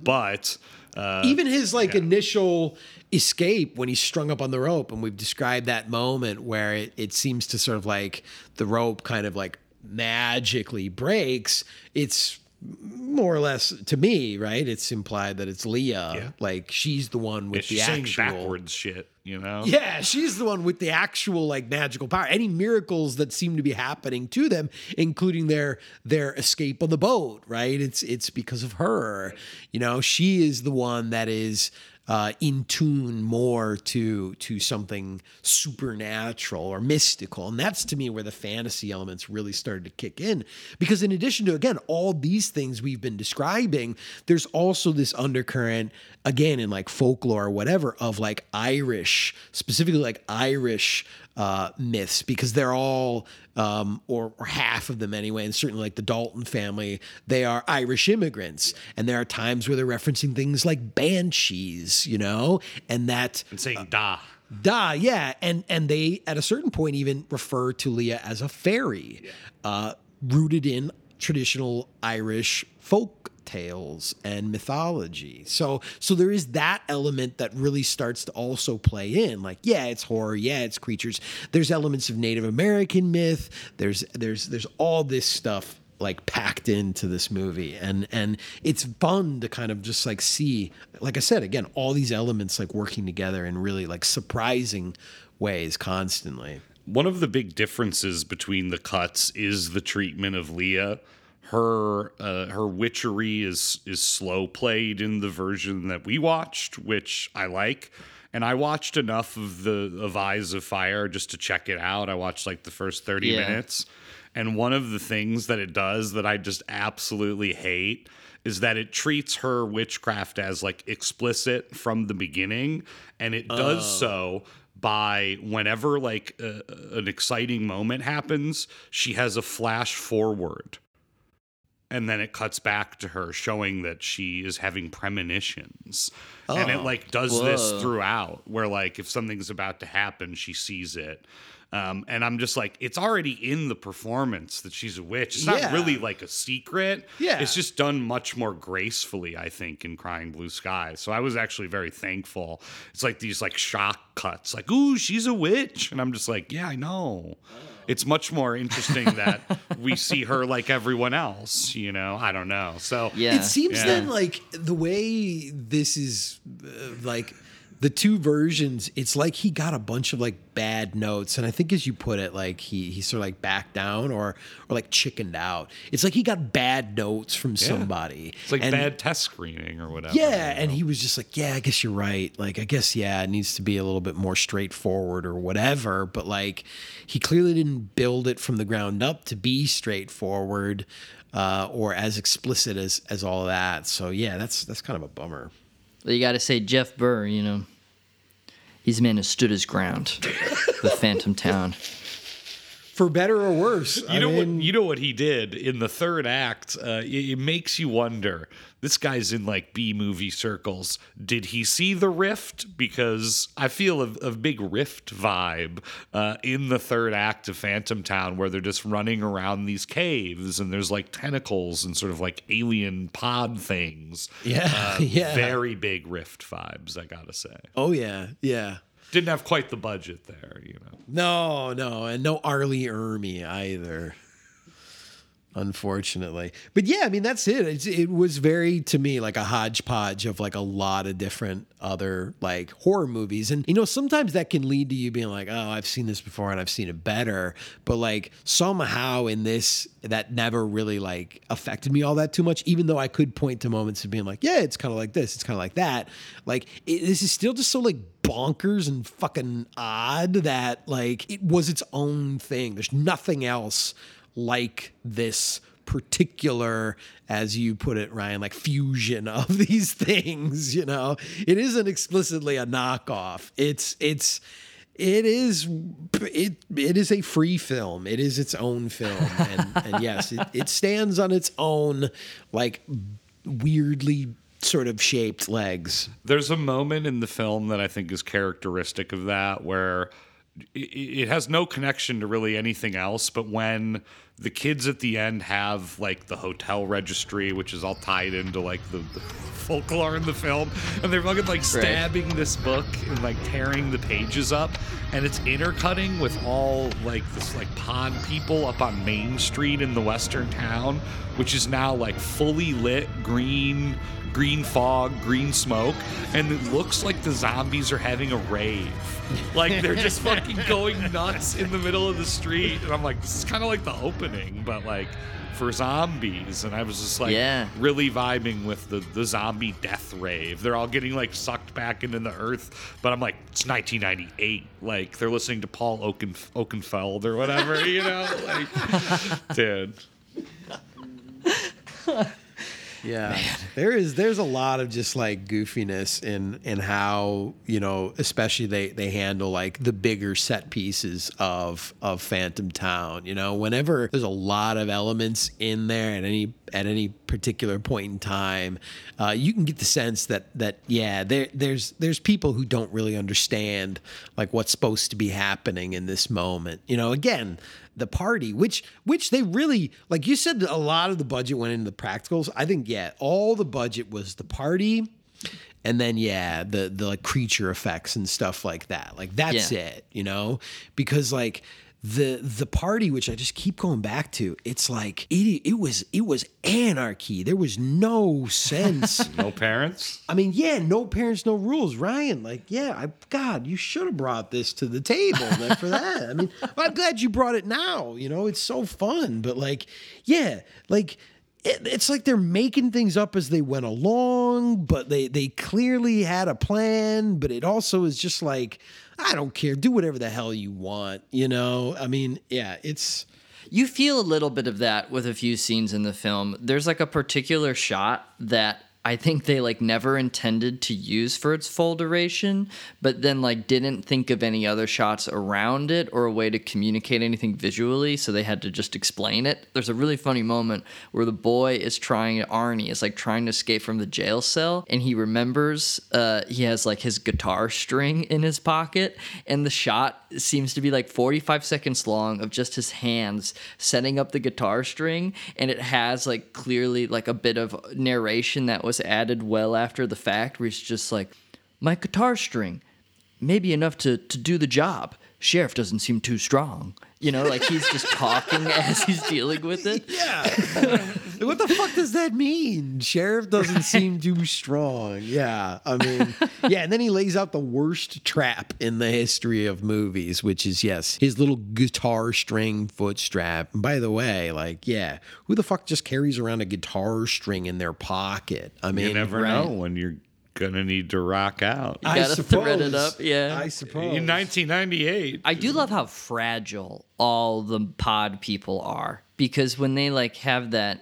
but uh even his like initial escape when he's strung up on the rope and we've described that moment where it, it seems to sort of like the rope kind of like magically breaks it's more or less to me right it's implied that it's leah Yeah. like she's the one with yeah, the actual backwards shit you know yeah, she's the one with the actual like magical power. Any miracles that seem to be happening to them, including their their escape on the boat, right? It's it's because of her. You know, she is the one that is uh, in tune more to to something supernatural or mystical, and that's to me where the fantasy elements really started to kick in. Because in addition to again all these things we've been describing, there's also this undercurrent again in like folklore or whatever of like Irish, specifically like Irish uh, myths, because they're all, um, or, or half of them anyway, and certainly like the Dalton family, they are Irish immigrants. And there are times where they're referencing things like banshees, you know, and that. and saying da Da, yeah, and and they at a certain point even refer to Leah as a fairy, uh, rooted in traditional Irish folk tales and mythology. So so there is that element that really starts to also play in. Like, yeah, it's horror, yeah, it's creatures. There's elements of Native American myth. There's there's there's all this stuff like packed into this movie and and it's fun to kind of just like see like i said again all these elements like working together in really like surprising ways constantly one of the big differences between the cuts is the treatment of Leah. Her uh, her witchery is is slow played in the version that we watched, which I like. And I watched enough of the of Eyes of Fire just to check it out. I watched like the first thirty Yeah. minutes, and one of the things that it does that I just absolutely hate is that it treats her witchcraft as like explicit from the beginning, and it does Oh. so by whenever like uh, an exciting moment happens, she has a flash forward and then it cuts back to her showing that she is having premonitions. And it Oh. like does this throughout where like if something's about to happen she sees it. Um, and i'm just like it's already in the performance that she's a witch. It's not Yeah. really like a secret. Yeah. it's just done much more gracefully i think in crying blue sky. So i was actually very thankful. It's like these like shock cuts like ooh she's a witch. And i'm just like yeah i know it's much more interesting that we see her like everyone else you know? I don't know. So It seems Yeah. then like the way this is uh, like the two versions, it's like he got a bunch of like bad notes, and I think as you put it, like he he sort of like backed down or or like chickened out. It's like he got bad notes from Yeah. somebody. it's like And- bad test screening or whatever Yeah, and he was just like, "Yeah, I guess you're right. Like, I guess yeah, it needs to be a little bit more straightforward or whatever." But like, he clearly didn't build it from the ground up to be straightforward uh, or as explicit as as all that. So yeah, that's that's kind of a bummer. Well, you got to say Jeff Burr. You know, he's a man who stood his ground with Phantom Town. For better or worse, You know what? You know what he did in the third act. Uh, it, it makes you wonder. This guy's in like B movie circles. Did he see the rift? Because I feel a, a big rift vibe uh, in the third act of Phantom Town, where they're just running around these caves and there's like tentacles and sort of like alien pod things. Yeah, Uh, yeah. Very big rift vibes. I gotta say. Oh yeah, yeah. Didn't have quite the budget there, you know. No, no, and no R. Lee Ermey either. Unfortunately, but yeah, I mean that's it. It's, it was very to me like a hodgepodge of like a lot of different other like horror movies, and you know sometimes that can lead to you being like, oh, I've seen this before and I've seen it better, but like somehow in this that never really like affected me all that too much. Even though I could point to moments of being like, yeah, it's kind of like this, it's kind of like that. Like it, this is still just so like bonkers and fucking odd that like it was its own thing. There's nothing else like this particular as you put it Ryan like fusion of these things, you know. It isn't explicitly a knockoff. It's it's it is it it is a free film. It is its own film and and yes, it, it stands on its own like weirdly sort of shaped legs. There's a moment in the film that I think is characteristic of that where it, has no connection to really anything else, but when the kids at the end have like the hotel registry, which is all tied into like the, the folklore in the film, and they're fucking like stabbing this book and like tearing the pages up, and it's intercutting with all like this like pod people up on Main Street in the western town, which is now like fully lit green green fog, green smoke, and it looks like the zombies are having a rave. Like they're just fucking going nuts in the middle of the street. And I'm like, this is kind of like the opening, but like for zombies. And I was just like Yeah. really vibing with the, the zombie death rave. They're all getting like sucked back into the earth. But I'm like, it's 1998. Like they're listening to Paul Oaken, Oakenfold or whatever, you know? Like, dude. Yeah. There is there's a lot of just like goofiness in in how, you know, especially they they handle like the bigger set pieces of of Phantom Town, you know, whenever there's a lot of elements in there at any at any particular point in time, uh, you can get the sense that that yeah, there there's there's people who don't really understand like what's supposed to be happening in this moment. You know, again, the party, which which they really like you said a lot of the budget went into the practicals. I think yeah, all the budget was the party and then yeah, the the like creature effects and stuff like that. Like that's Yeah. it, you know? Because like the the party which I just keep going back to it's like it it was it was anarchy. There was no sense. No parents? I mean yeah no parents no rules. Ryan like yeah I god you should have brought this to the table for that. I mean I'm glad you brought it now you know it's so fun. But like yeah like it, it's like they're making things up as they went along but they they clearly had a plan but it also is just like I don't care. Do whatever the hell you want. You know, I mean, yeah, it's. You feel a little bit of that with a few scenes in the film. There's like a particular shot that I think they like never intended to use for its full duration, but then like didn't think of any other shots around it or a way to communicate anything visually, so they had to just explain it. There's a really funny moment where the boy is trying Arnie is like trying to escape from the jail cell and he remembers uh, he has like his guitar string in his pocket and the shot seems to be like 45 seconds long of just his hands setting up the guitar string and it has like clearly like a bit of narration that was added well after the fact where he's just like my guitar string maybe enough to to do the job sheriff doesn't seem too strong. You know like he's just talking as he's dealing with it. Yeah. What the fuck does that mean? Sheriff doesn't seem too strong. Yeah i mean yeah and then he lays out the worst trap in the history of movies which is yes his little guitar string foot strap. And by the way like yeah who the fuck just carries around a guitar string in their pocket? I mean you never right. know when you're gonna need to rock out. You gotta thread it up, yeah. I suppose. In 1998. I do love how fragile all the pod people are because when they like have that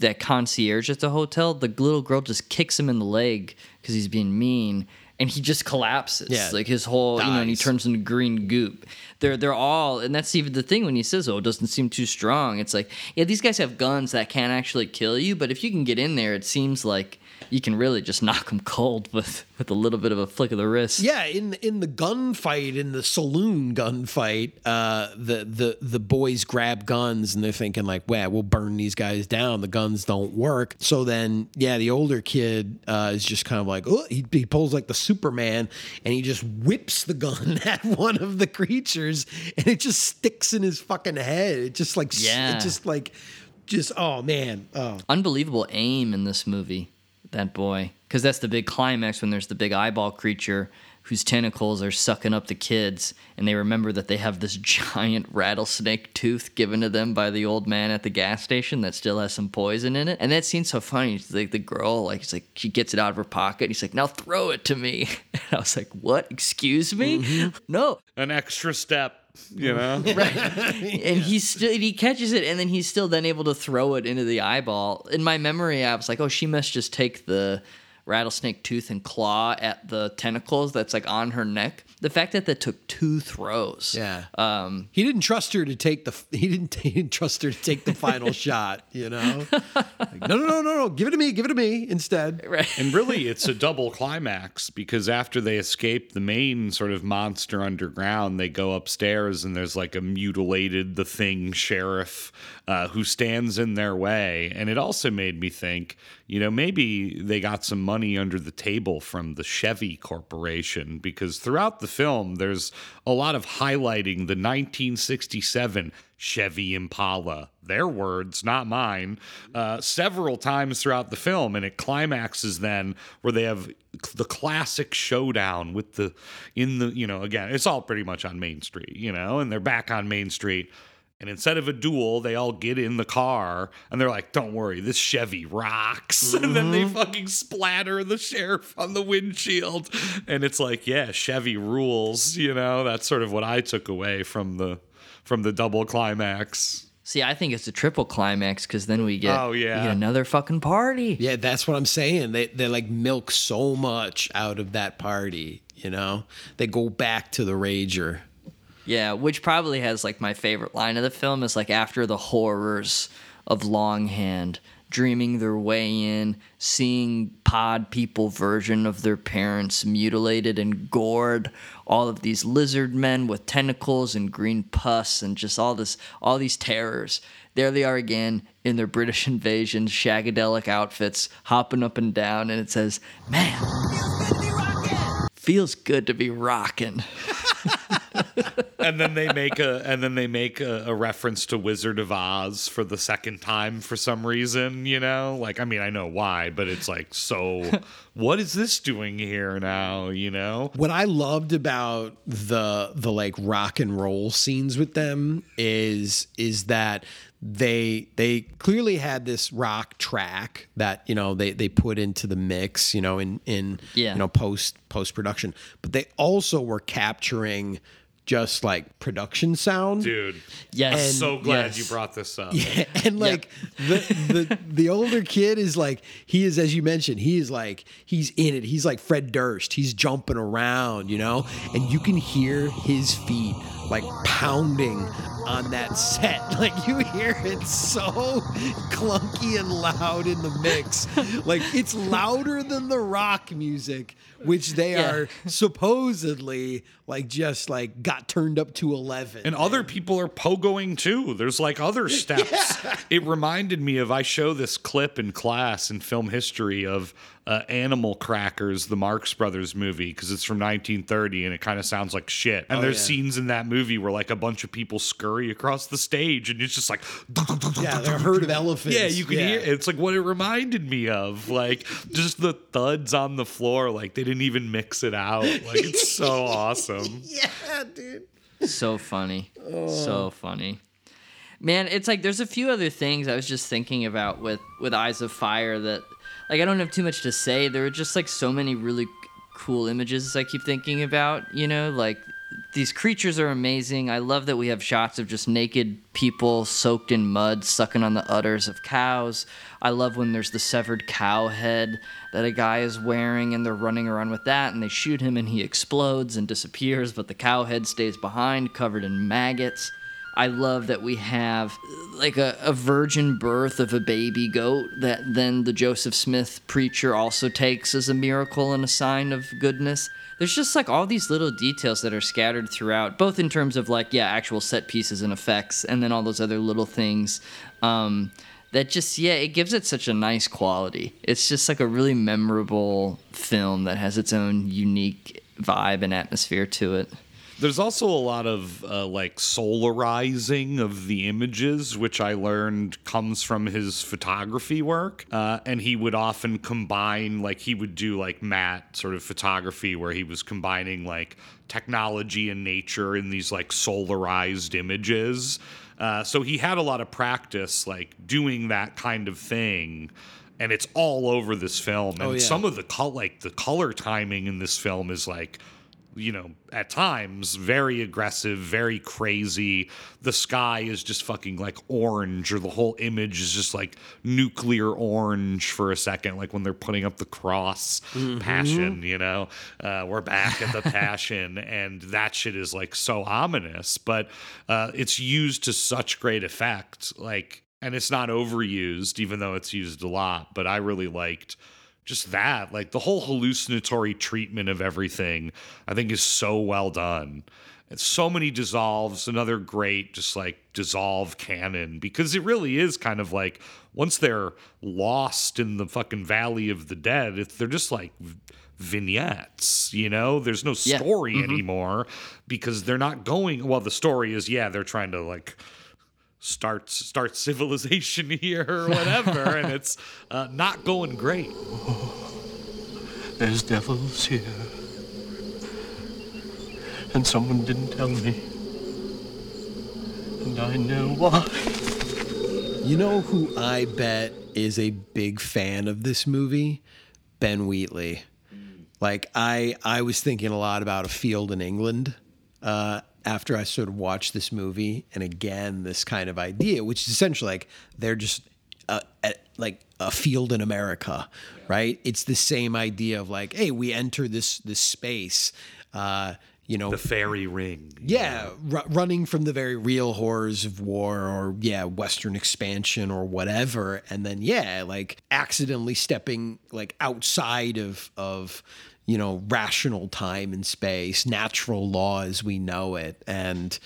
that concierge at the hotel, the little girl just kicks him in the leg because he's being mean, and he just collapses. Yeah. like his whole, you know, and he turns into green goop. They're they're all, and that's even the thing when he says, "Oh, it doesn't seem too strong." It's like, yeah, these guys have guns that can't actually kill you, but if you can get in there, it seems like you can really just knock them cold with with a little bit of a flick of the wrist. Yeah, in in the gunfight, in the saloon gunfight, uh, the the the boys grab guns and they're thinking like, "Well, we'll burn these guys down. The guns don't work." So then, yeah, the older kid uh, is just kind of like, oh, he, he pulls like the Superman and he just whips the gun at one of the creatures, and it just sticks in his fucking head. It just like, Yeah. it just like, just oh man, oh unbelievable aim in this movie. That boy, because that's the big climax when there's the big eyeball creature whose tentacles are sucking up the kids, and they remember that they have this giant rattlesnake tooth given to them by the old man at the gas station that still has some poison in it. And that scene's so funny. It's like the girl, like it's like she gets it out of her pocket. And he's like, "Now throw it to me." And I was like, "What? Excuse me? Mm-hmm. No." An extra step, you know? right. And he's still he catches it and then he's still then able to throw it into the eyeball. In my memory, I was like, oh, she must just take the rattlesnake tooth and claw at the tentacles that's like on her neck. The fact that that took two throws. Yeah. Um, he didn't trust her to take the he didn't, he didn't trust her to take the final shot. You know, like, no, no, no, no, no, give it to me, give it to me instead. Right. And really, it's a double climax because after they escape the main sort of monster underground, they go upstairs and there's like a mutilated, the thing sheriff uh, who stands in their way. And it also made me think, you know, maybe they got some money under the table from the Chevy Corporation because throughout the film, there's a lot of highlighting the 1967 Chevy Impala. Their words, not mine, uh, several times throughout the film. And it climaxes then where they have the classic showdown with the, in the, you know, again, it's all pretty much on Main Street, you know, and they're back on Main Street. And instead of a duel, they all get in the car and they're like, don't worry, this Chevy rocks. And then they mm-hmm. fucking splatter the sheriff on the windshield. And it's like, yeah, Chevy rules, you know? That's sort of what I took away from the from the double climax. see, I think it's a triple climax because then we get Oh, yeah. we get another fucking party. Yeah, that's what I'm saying. They they like milk so much out of that party. You know, they go back to the rager. Yeah, which probably has like my favorite line of the film is like after the horrors of Longhand, dreaming their way in, seeing pod people version of their parents mutilated and gored, all of these lizard men with tentacles and green pus and just all this all these terrors. There they are again in their British invasion shagadelic outfits, hopping up and down, and it says, Man, feels good to be rocking. and then they make a and then they make a, a reference to Wizard of Oz for the second time for some reason, you know? Like I mean, I know why, but it's like so what is this doing here now, you know? What I loved about the the like rock and roll scenes with them is is that they they clearly had this rock track that you know they they put into the mix you know in in Yeah. you know post post production but they also were capturing just like production sound Dude. Yes. I'm And- so glad yes. you brought this up. yeah, and like the the the older kid is like he is as you mentioned he is like he's in it he's like Fred Durst he's jumping around you know and you can hear his feet like pounding on that set like you hear it so clunky and loud in the mix like it's louder than the rock music which they Yeah. are supposedly like just like got turned up to 11 And other people are pogoing too. There's like other steps. It reminded me of I show this clip in class in film history of uh, Animal Crackers, the Marx Brothers movie, because it's from 1930 and it kind of sounds like shit. And Oh, there's yeah. scenes in that movie where like a bunch of people scurry across the stage and it's just like yeah they're a herd of elephants yeah, you can Yeah. hear it's like what it reminded me of. Like just the thuds on the floor, like they didn't even mix it out. Like it's so awesome. yeah dude so funny so funny man it's like there's a few other things i was just thinking about with with eyes of fire that like i don't have too much to say. There are just like so many really cool images i keep thinking about you know? Like these creatures are amazing. I love that we have shots of just naked people soaked in mud sucking on the udders of cows. I love when there's the severed cow head that a guy is wearing and they're running around with that and they shoot him and he explodes and disappears but the cow head stays behind covered in maggots I love that we have like a, a virgin birth of a baby goat that then the Joseph Smith preacher also takes as a miracle and a sign of goodness. There's just like all these little details that are scattered throughout, both in terms of like, yeah, actual set pieces and effects, and then all those other little things. Um, that just, yeah, it gives it such a nice quality. It's just like a really memorable film that has its own unique vibe and atmosphere to it. There's also a lot of uh, like solarizing of the images, which I learned comes from his photography work. Uh, and he would often combine, like, he would do like matte sort of photography where he was combining like technology and nature in these like solarized images. Uh, so he had a lot of practice, like, doing that kind of thing. And it's all over this film. And Oh, yeah. some of the col- like the color timing in this film is like you know, at times very aggressive, very crazy. The sky is just fucking like orange, or the whole image is just like nuclear orange for a second, like when they're putting up the cross passion, you know. Uh, we're back at the passion, and that shit is like so ominous, but uh, it's used to such great effect. Like, and it's not overused, even though it's used a lot, but I really liked just that like the whole hallucinatory treatment of everything i think is so well done and so many dissolves another great just like dissolve canon because it really is kind of like once they're lost in the fucking valley of the dead it's, they're just like vignettes you know there's no Yeah. story Mhm. anymore because they're not going well the story is yeah they're trying to like start start civilization here or whatever and it's uh, not going great There's devils here. And someone didn't tell me. And I know why. You know who I bet is a big fan of this movie? Ben Wheatley. Like I I was thinking a lot about a field in England uh, after I sort of watched this movie, and again this kind of idea, which is essentially like they're just uh, at, like a field in America, right? It's the same idea of like, hey, we enter this this space. Uh, you know, the fairy ring yeah, ru- running from the very real horrors of war or yeah, western expansion or whatever and then yeah, like accidentally stepping like outside of of you know, rational time and space, natural law as we know it and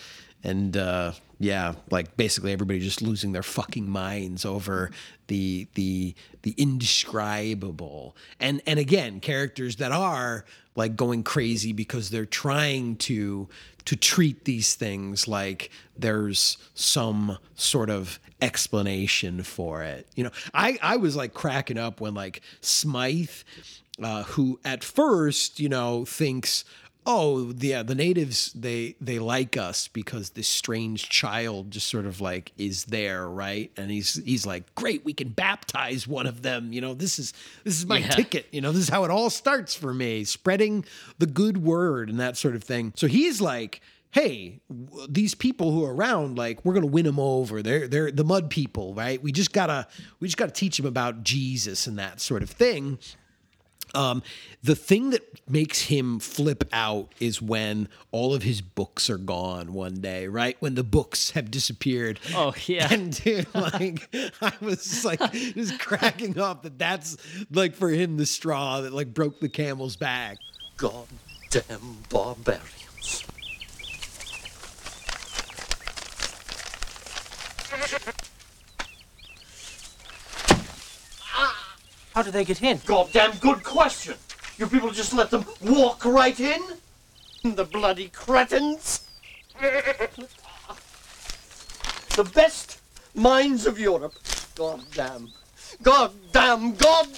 and uh Yeah, like basically everybody just losing their fucking minds over the the the indescribable. And and again, characters that are like going crazy because they're trying to to treat these things like there's some sort of explanation for it. You know, I I was like cracking up when like Smythe uh, who at first, you know, thinks, oh yeah the natives they they like us because this strange child just sort of like is there right? And he's he's like great we can baptize one of them you know this is this is my Yeah. ticket you know this is how it all starts for me spreading the good word and that sort of thing. So he's like hey these people who are around like we're gonna win them over. They're they're the mud people right? We just gotta we just gotta teach them about jesus and that sort of thing um, the thing that makes him flip out is when all of his books are gone one day, right? When the books have disappeared. Oh, yeah. And dude, like, I was just like, just cracking up that that's like for him the straw that like broke the camel's back. Goddamn barbarians. How do they get in? Goddamn good question. You people just let them walk right in? The bloody cretins. The best minds of Europe. Goddamn. Goddamn. God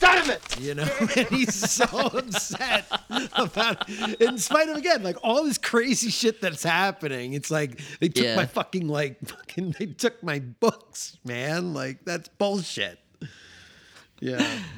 damn it. You know, and he's so upset about in spite of again, like all this crazy shit that's happening. It's like they took Yeah. my fucking like fucking they took my books, man. Like that's bullshit. Yeah.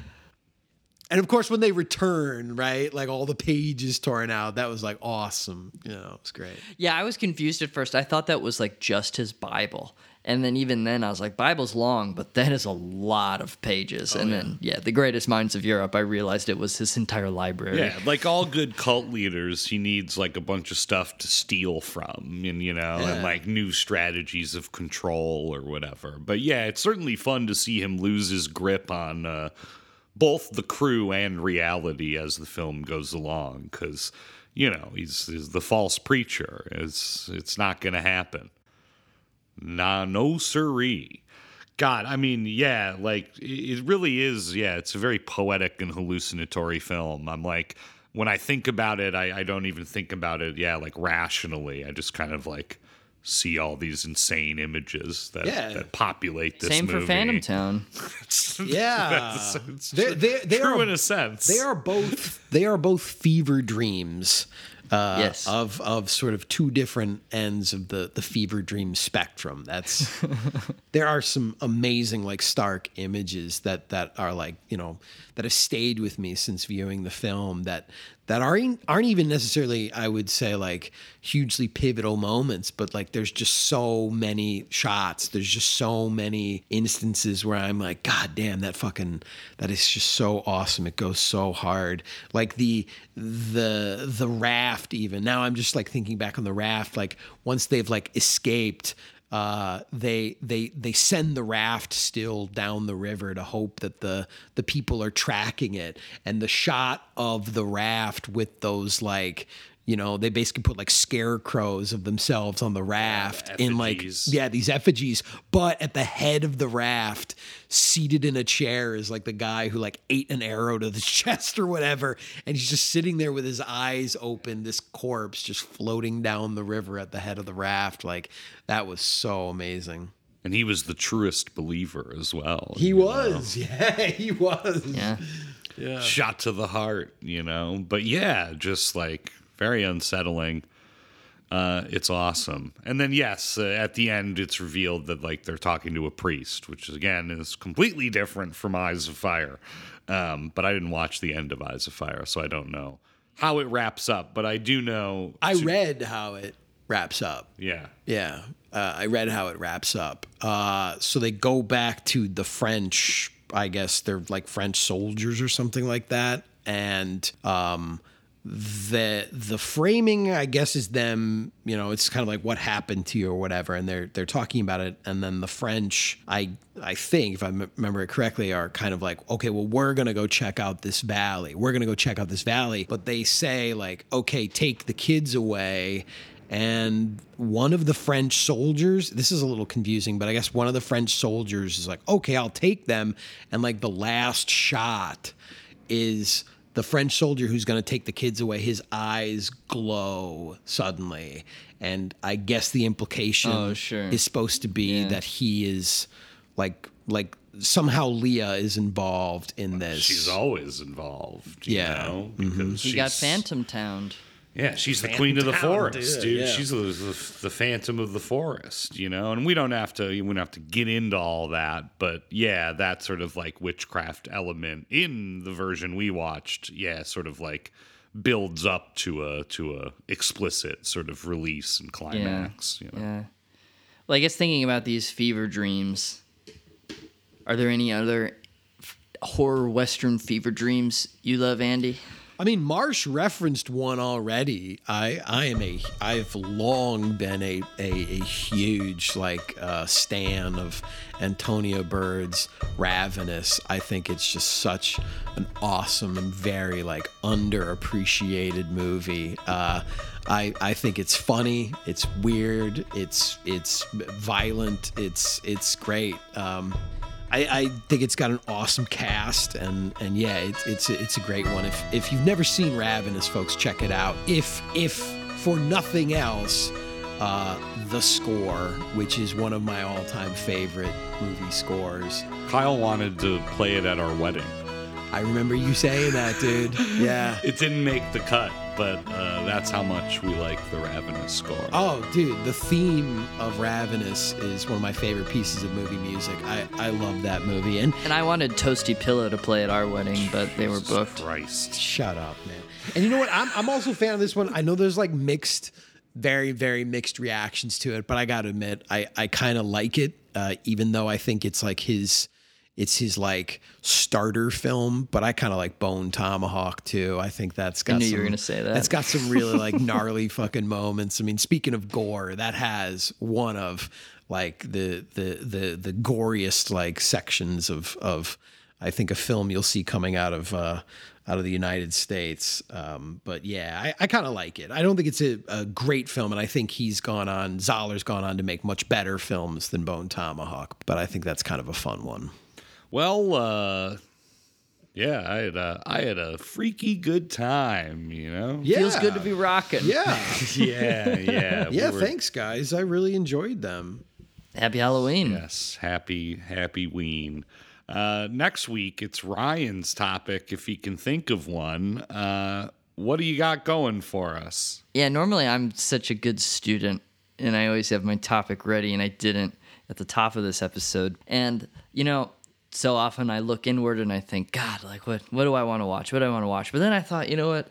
And of course, when they return, right, like all the pages torn out, that was like awesome. You know, it's great. Yeah, I was confused at first. I thought that was like just his Bible. And then even then I was like, Bible's long, but that is a lot of pages. Oh, and then yeah, the greatest minds of Europe, I realized it was his entire library. Yeah, like all good cult leaders, he needs like a bunch of stuff to steal from, and you know, Yeah. and like new strategies of control or whatever. But yeah, it's certainly fun to see him lose his grip on uh, both the crew and reality as the film goes along, because you know he's, he's the false preacher. It's it's not going to happen. Nah, no siree. God, I mean, yeah, like it it really is. Yeah, it's a very poetic and hallucinatory film. I'm like, when I think about it, I, I don't even think about it. Yeah, like rationally, I just kind of like see all these insane images that Yeah. that populate this Same movie. for Phantom Town. Yeah, That's- it's they, they, they true are, in a sense. They are both they are both fever dreams. Uh, Yes. of of sort of two different ends of the the fever dream spectrum. That's there are some amazing like stark images that that are like you know that have stayed with me since viewing the film that that aren't aren't even necessarily I would say like hugely pivotal moments, but like there's just so many shots. There's just so many instances where I'm like, God damn, that fucking that is just so awesome. It goes so hard. Like the the the raft even. Now I'm just like thinking back on the raft, like once they've like escaped uh, they they they send the raft still down the river to hope that the the people are tracking it. And the shot of the raft with those like you know they basically put like scarecrows of themselves on the raft in like yeah these effigies but at the head of the raft seated in a chair is like the guy who like ate an arrow to the chest or whatever and he's just sitting there with his eyes open this corpse just floating down the river at the head of the raft like that was so amazing and he was the truest believer as well. he you know? was yeah he was Yeah. yeah shot to the heart, you know. But yeah, just like very unsettling. Uh, it's awesome. And then yes, uh, at the end, it's revealed that like they're talking to a priest, which is, again is completely different from Eyes of Fire. Um, but I didn't watch the end of Eyes of Fire, so I don't know how it wraps up. But I do know. i to- read how it wraps up Yeah. Yeah, uh, I read how it wraps up. Uh, so they go back to the French. I guess they're like French soldiers or something like that, and um, the the framing, I guess, is them. You know, it's kind of like what happened to you or whatever, and they're they're talking about it, and then the French, I I think, if I m- remember it correctly, are kind of like, okay, well, we're gonna go check out this valley. We're gonna go check out this valley, but they say like, okay, take the kids away and one of the French soldiers, this is a little confusing, but I guess one of the French soldiers is like, okay, I'll take them. And like the last shot is the French soldier who's going to take the kids away, his eyes glow suddenly. And I guess the implication Oh, sure. is supposed to be that he is like, like somehow Leah is involved in this. She's always involved. You Yeah. know, Mhm. because He got Phantom Towned. Yeah, she's the queen of the forest, dude, dude. yeah. She's the, the, the phantom of the forest, you know. And we don't have to we don't have to get into all that, but yeah, that sort of like witchcraft element in the version we watched, yeah, sort of like builds up to a to a explicit sort of release and climax. You know? Yeah. Well, I guess thinking about these fever dreams, are there any other horror western fever dreams you love, Andy? I mean, Marsh referenced one already. I I am a I've long been a a, a huge like uh, stan of Antonia Bird's Ravenous. I think it's just such an awesome and very like underappreciated movie. Uh, I I think it's funny. It's weird. It's it's violent. It's it's great. Um, I, I think it's got an awesome cast and and yeah, it's it's a, it's a great one. If if you've never seen Ravenous, folks, check it out. If if for nothing else, uh, the score, which is one of my all-time favorite movie scores. Kyle wanted to play it at our wedding. I remember you saying that, dude. Yeah. It didn't make the cut, but uh, that's how much we like the Ravenous score. Oh, dude, the theme of Ravenous is one of my favorite pieces of movie music. I, I love that movie. And And I wanted Toasty Pillow to play at our wedding, but they were booked. Christ. Shut up, man. And you know what? I'm, I'm also a fan of this one. I know there's like mixed, very, very mixed reactions to it, but I got to admit, I, I kind of like it, uh, even though I think it's like his. It's his like starter film, but I kind of like Bone Tomahawk too. I think that's got. knew you some, were gonna say that. That's got some really like gnarly fucking moments. I mean, speaking of gore, that has one of like the the the the goriest like sections of of I think a film you'll see coming out of uh, out of the United States. Um, but yeah, I, I kind of like it. I don't think it's a, a great film, and I think he's gone on Zahler's gone on to make much better films than Bone Tomahawk. But I think that's kind of a fun one. Well, uh, yeah, I had a, I had a freaky good time, you know. Feels good to be rocking. Yeah, yeah, yeah. we yeah. were- Thanks, guys. I really enjoyed them. Happy Halloween. Yes, happy happy ween. Uh, next week it's Ryan's topic if he can think of one. Uh, what do you got going for us? Yeah, normally I'm such a good student and I always have my topic ready and I didn't at the top of this episode. And you know, so often I look inward and I think, God, like what what do I want to watch? What do I want to watch? But then I thought, you know what?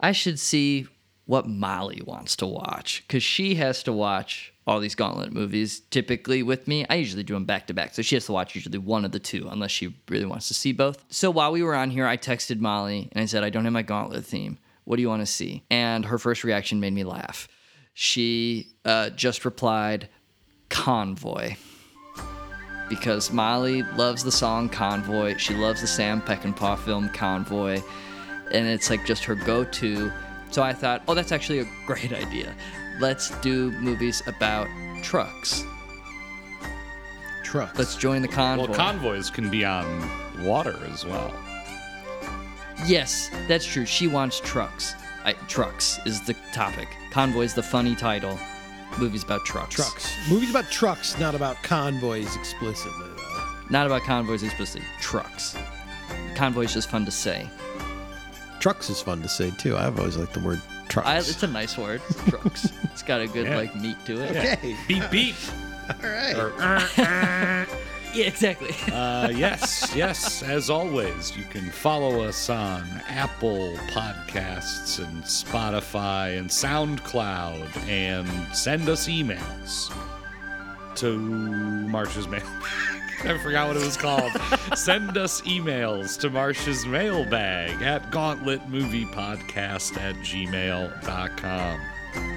I should see what Molly wants to watch cuz she has to watch all these Gauntlet movies typically with me. I usually do them back to back. So she has to watch usually one of the two unless she really wants to see both. So while we were on here, I texted Molly and I said, I don't have my Gauntlet theme. What do you want to see? And her first reaction made me laugh. She uh, just replied, Convoy. Because Molly loves the song Convoy. She loves the Sam Peckinpah film Convoy. And it's like just her go to. So I thought, oh, that's actually a great idea. Let's do movies about trucks. Trucks. Let's join the convoy. Well, convoys can be on water as well. yes, that's true. She wants trucks. I, trucks is the topic. Convoy's the funny title. Movies about trucks. Trucks. Movies about trucks, not about convoys explicitly, though. Not about convoys explicitly. Trucks. Convoy's just fun to say. Trucks is fun to say too. I've always liked the word trucks. I, it's a nice word. Trucks. it's got a good Yeah. like meat to it. Okay. Beep beep. All right. Or, uh, uh. Yeah, exactly. uh, yes, yes. As always, you can follow us on Apple Podcasts and Spotify and SoundCloud and send us emails to Marsh's mail. I forgot what it was called. send us emails to Marsh's mailbag at gauntletmoviepodcast at gmail.com.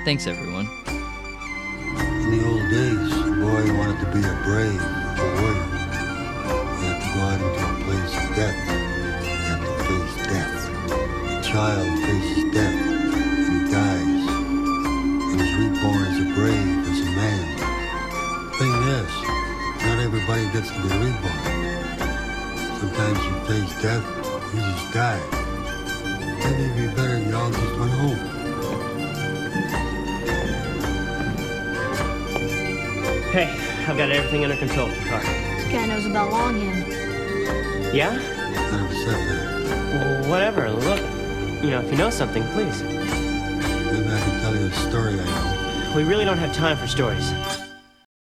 Thanks, everyone. In the old days, a boy wanted to be a brave a warrior. He had to go out into a place of death. He had to face death. A child faces death, and he dies. And his reborn as a brave, as a man. Thing is, not everybody gets to be reborn. Sometimes you face death, you just die. Maybe it'd be better you all just went home. Hey, I've got everything under control, Picard. This guy knows about Longhand. Yeah? Never said that. Well, whatever. Look, you know, if you know something, please. Maybe I can tell you a story I know. We really don't have time for stories.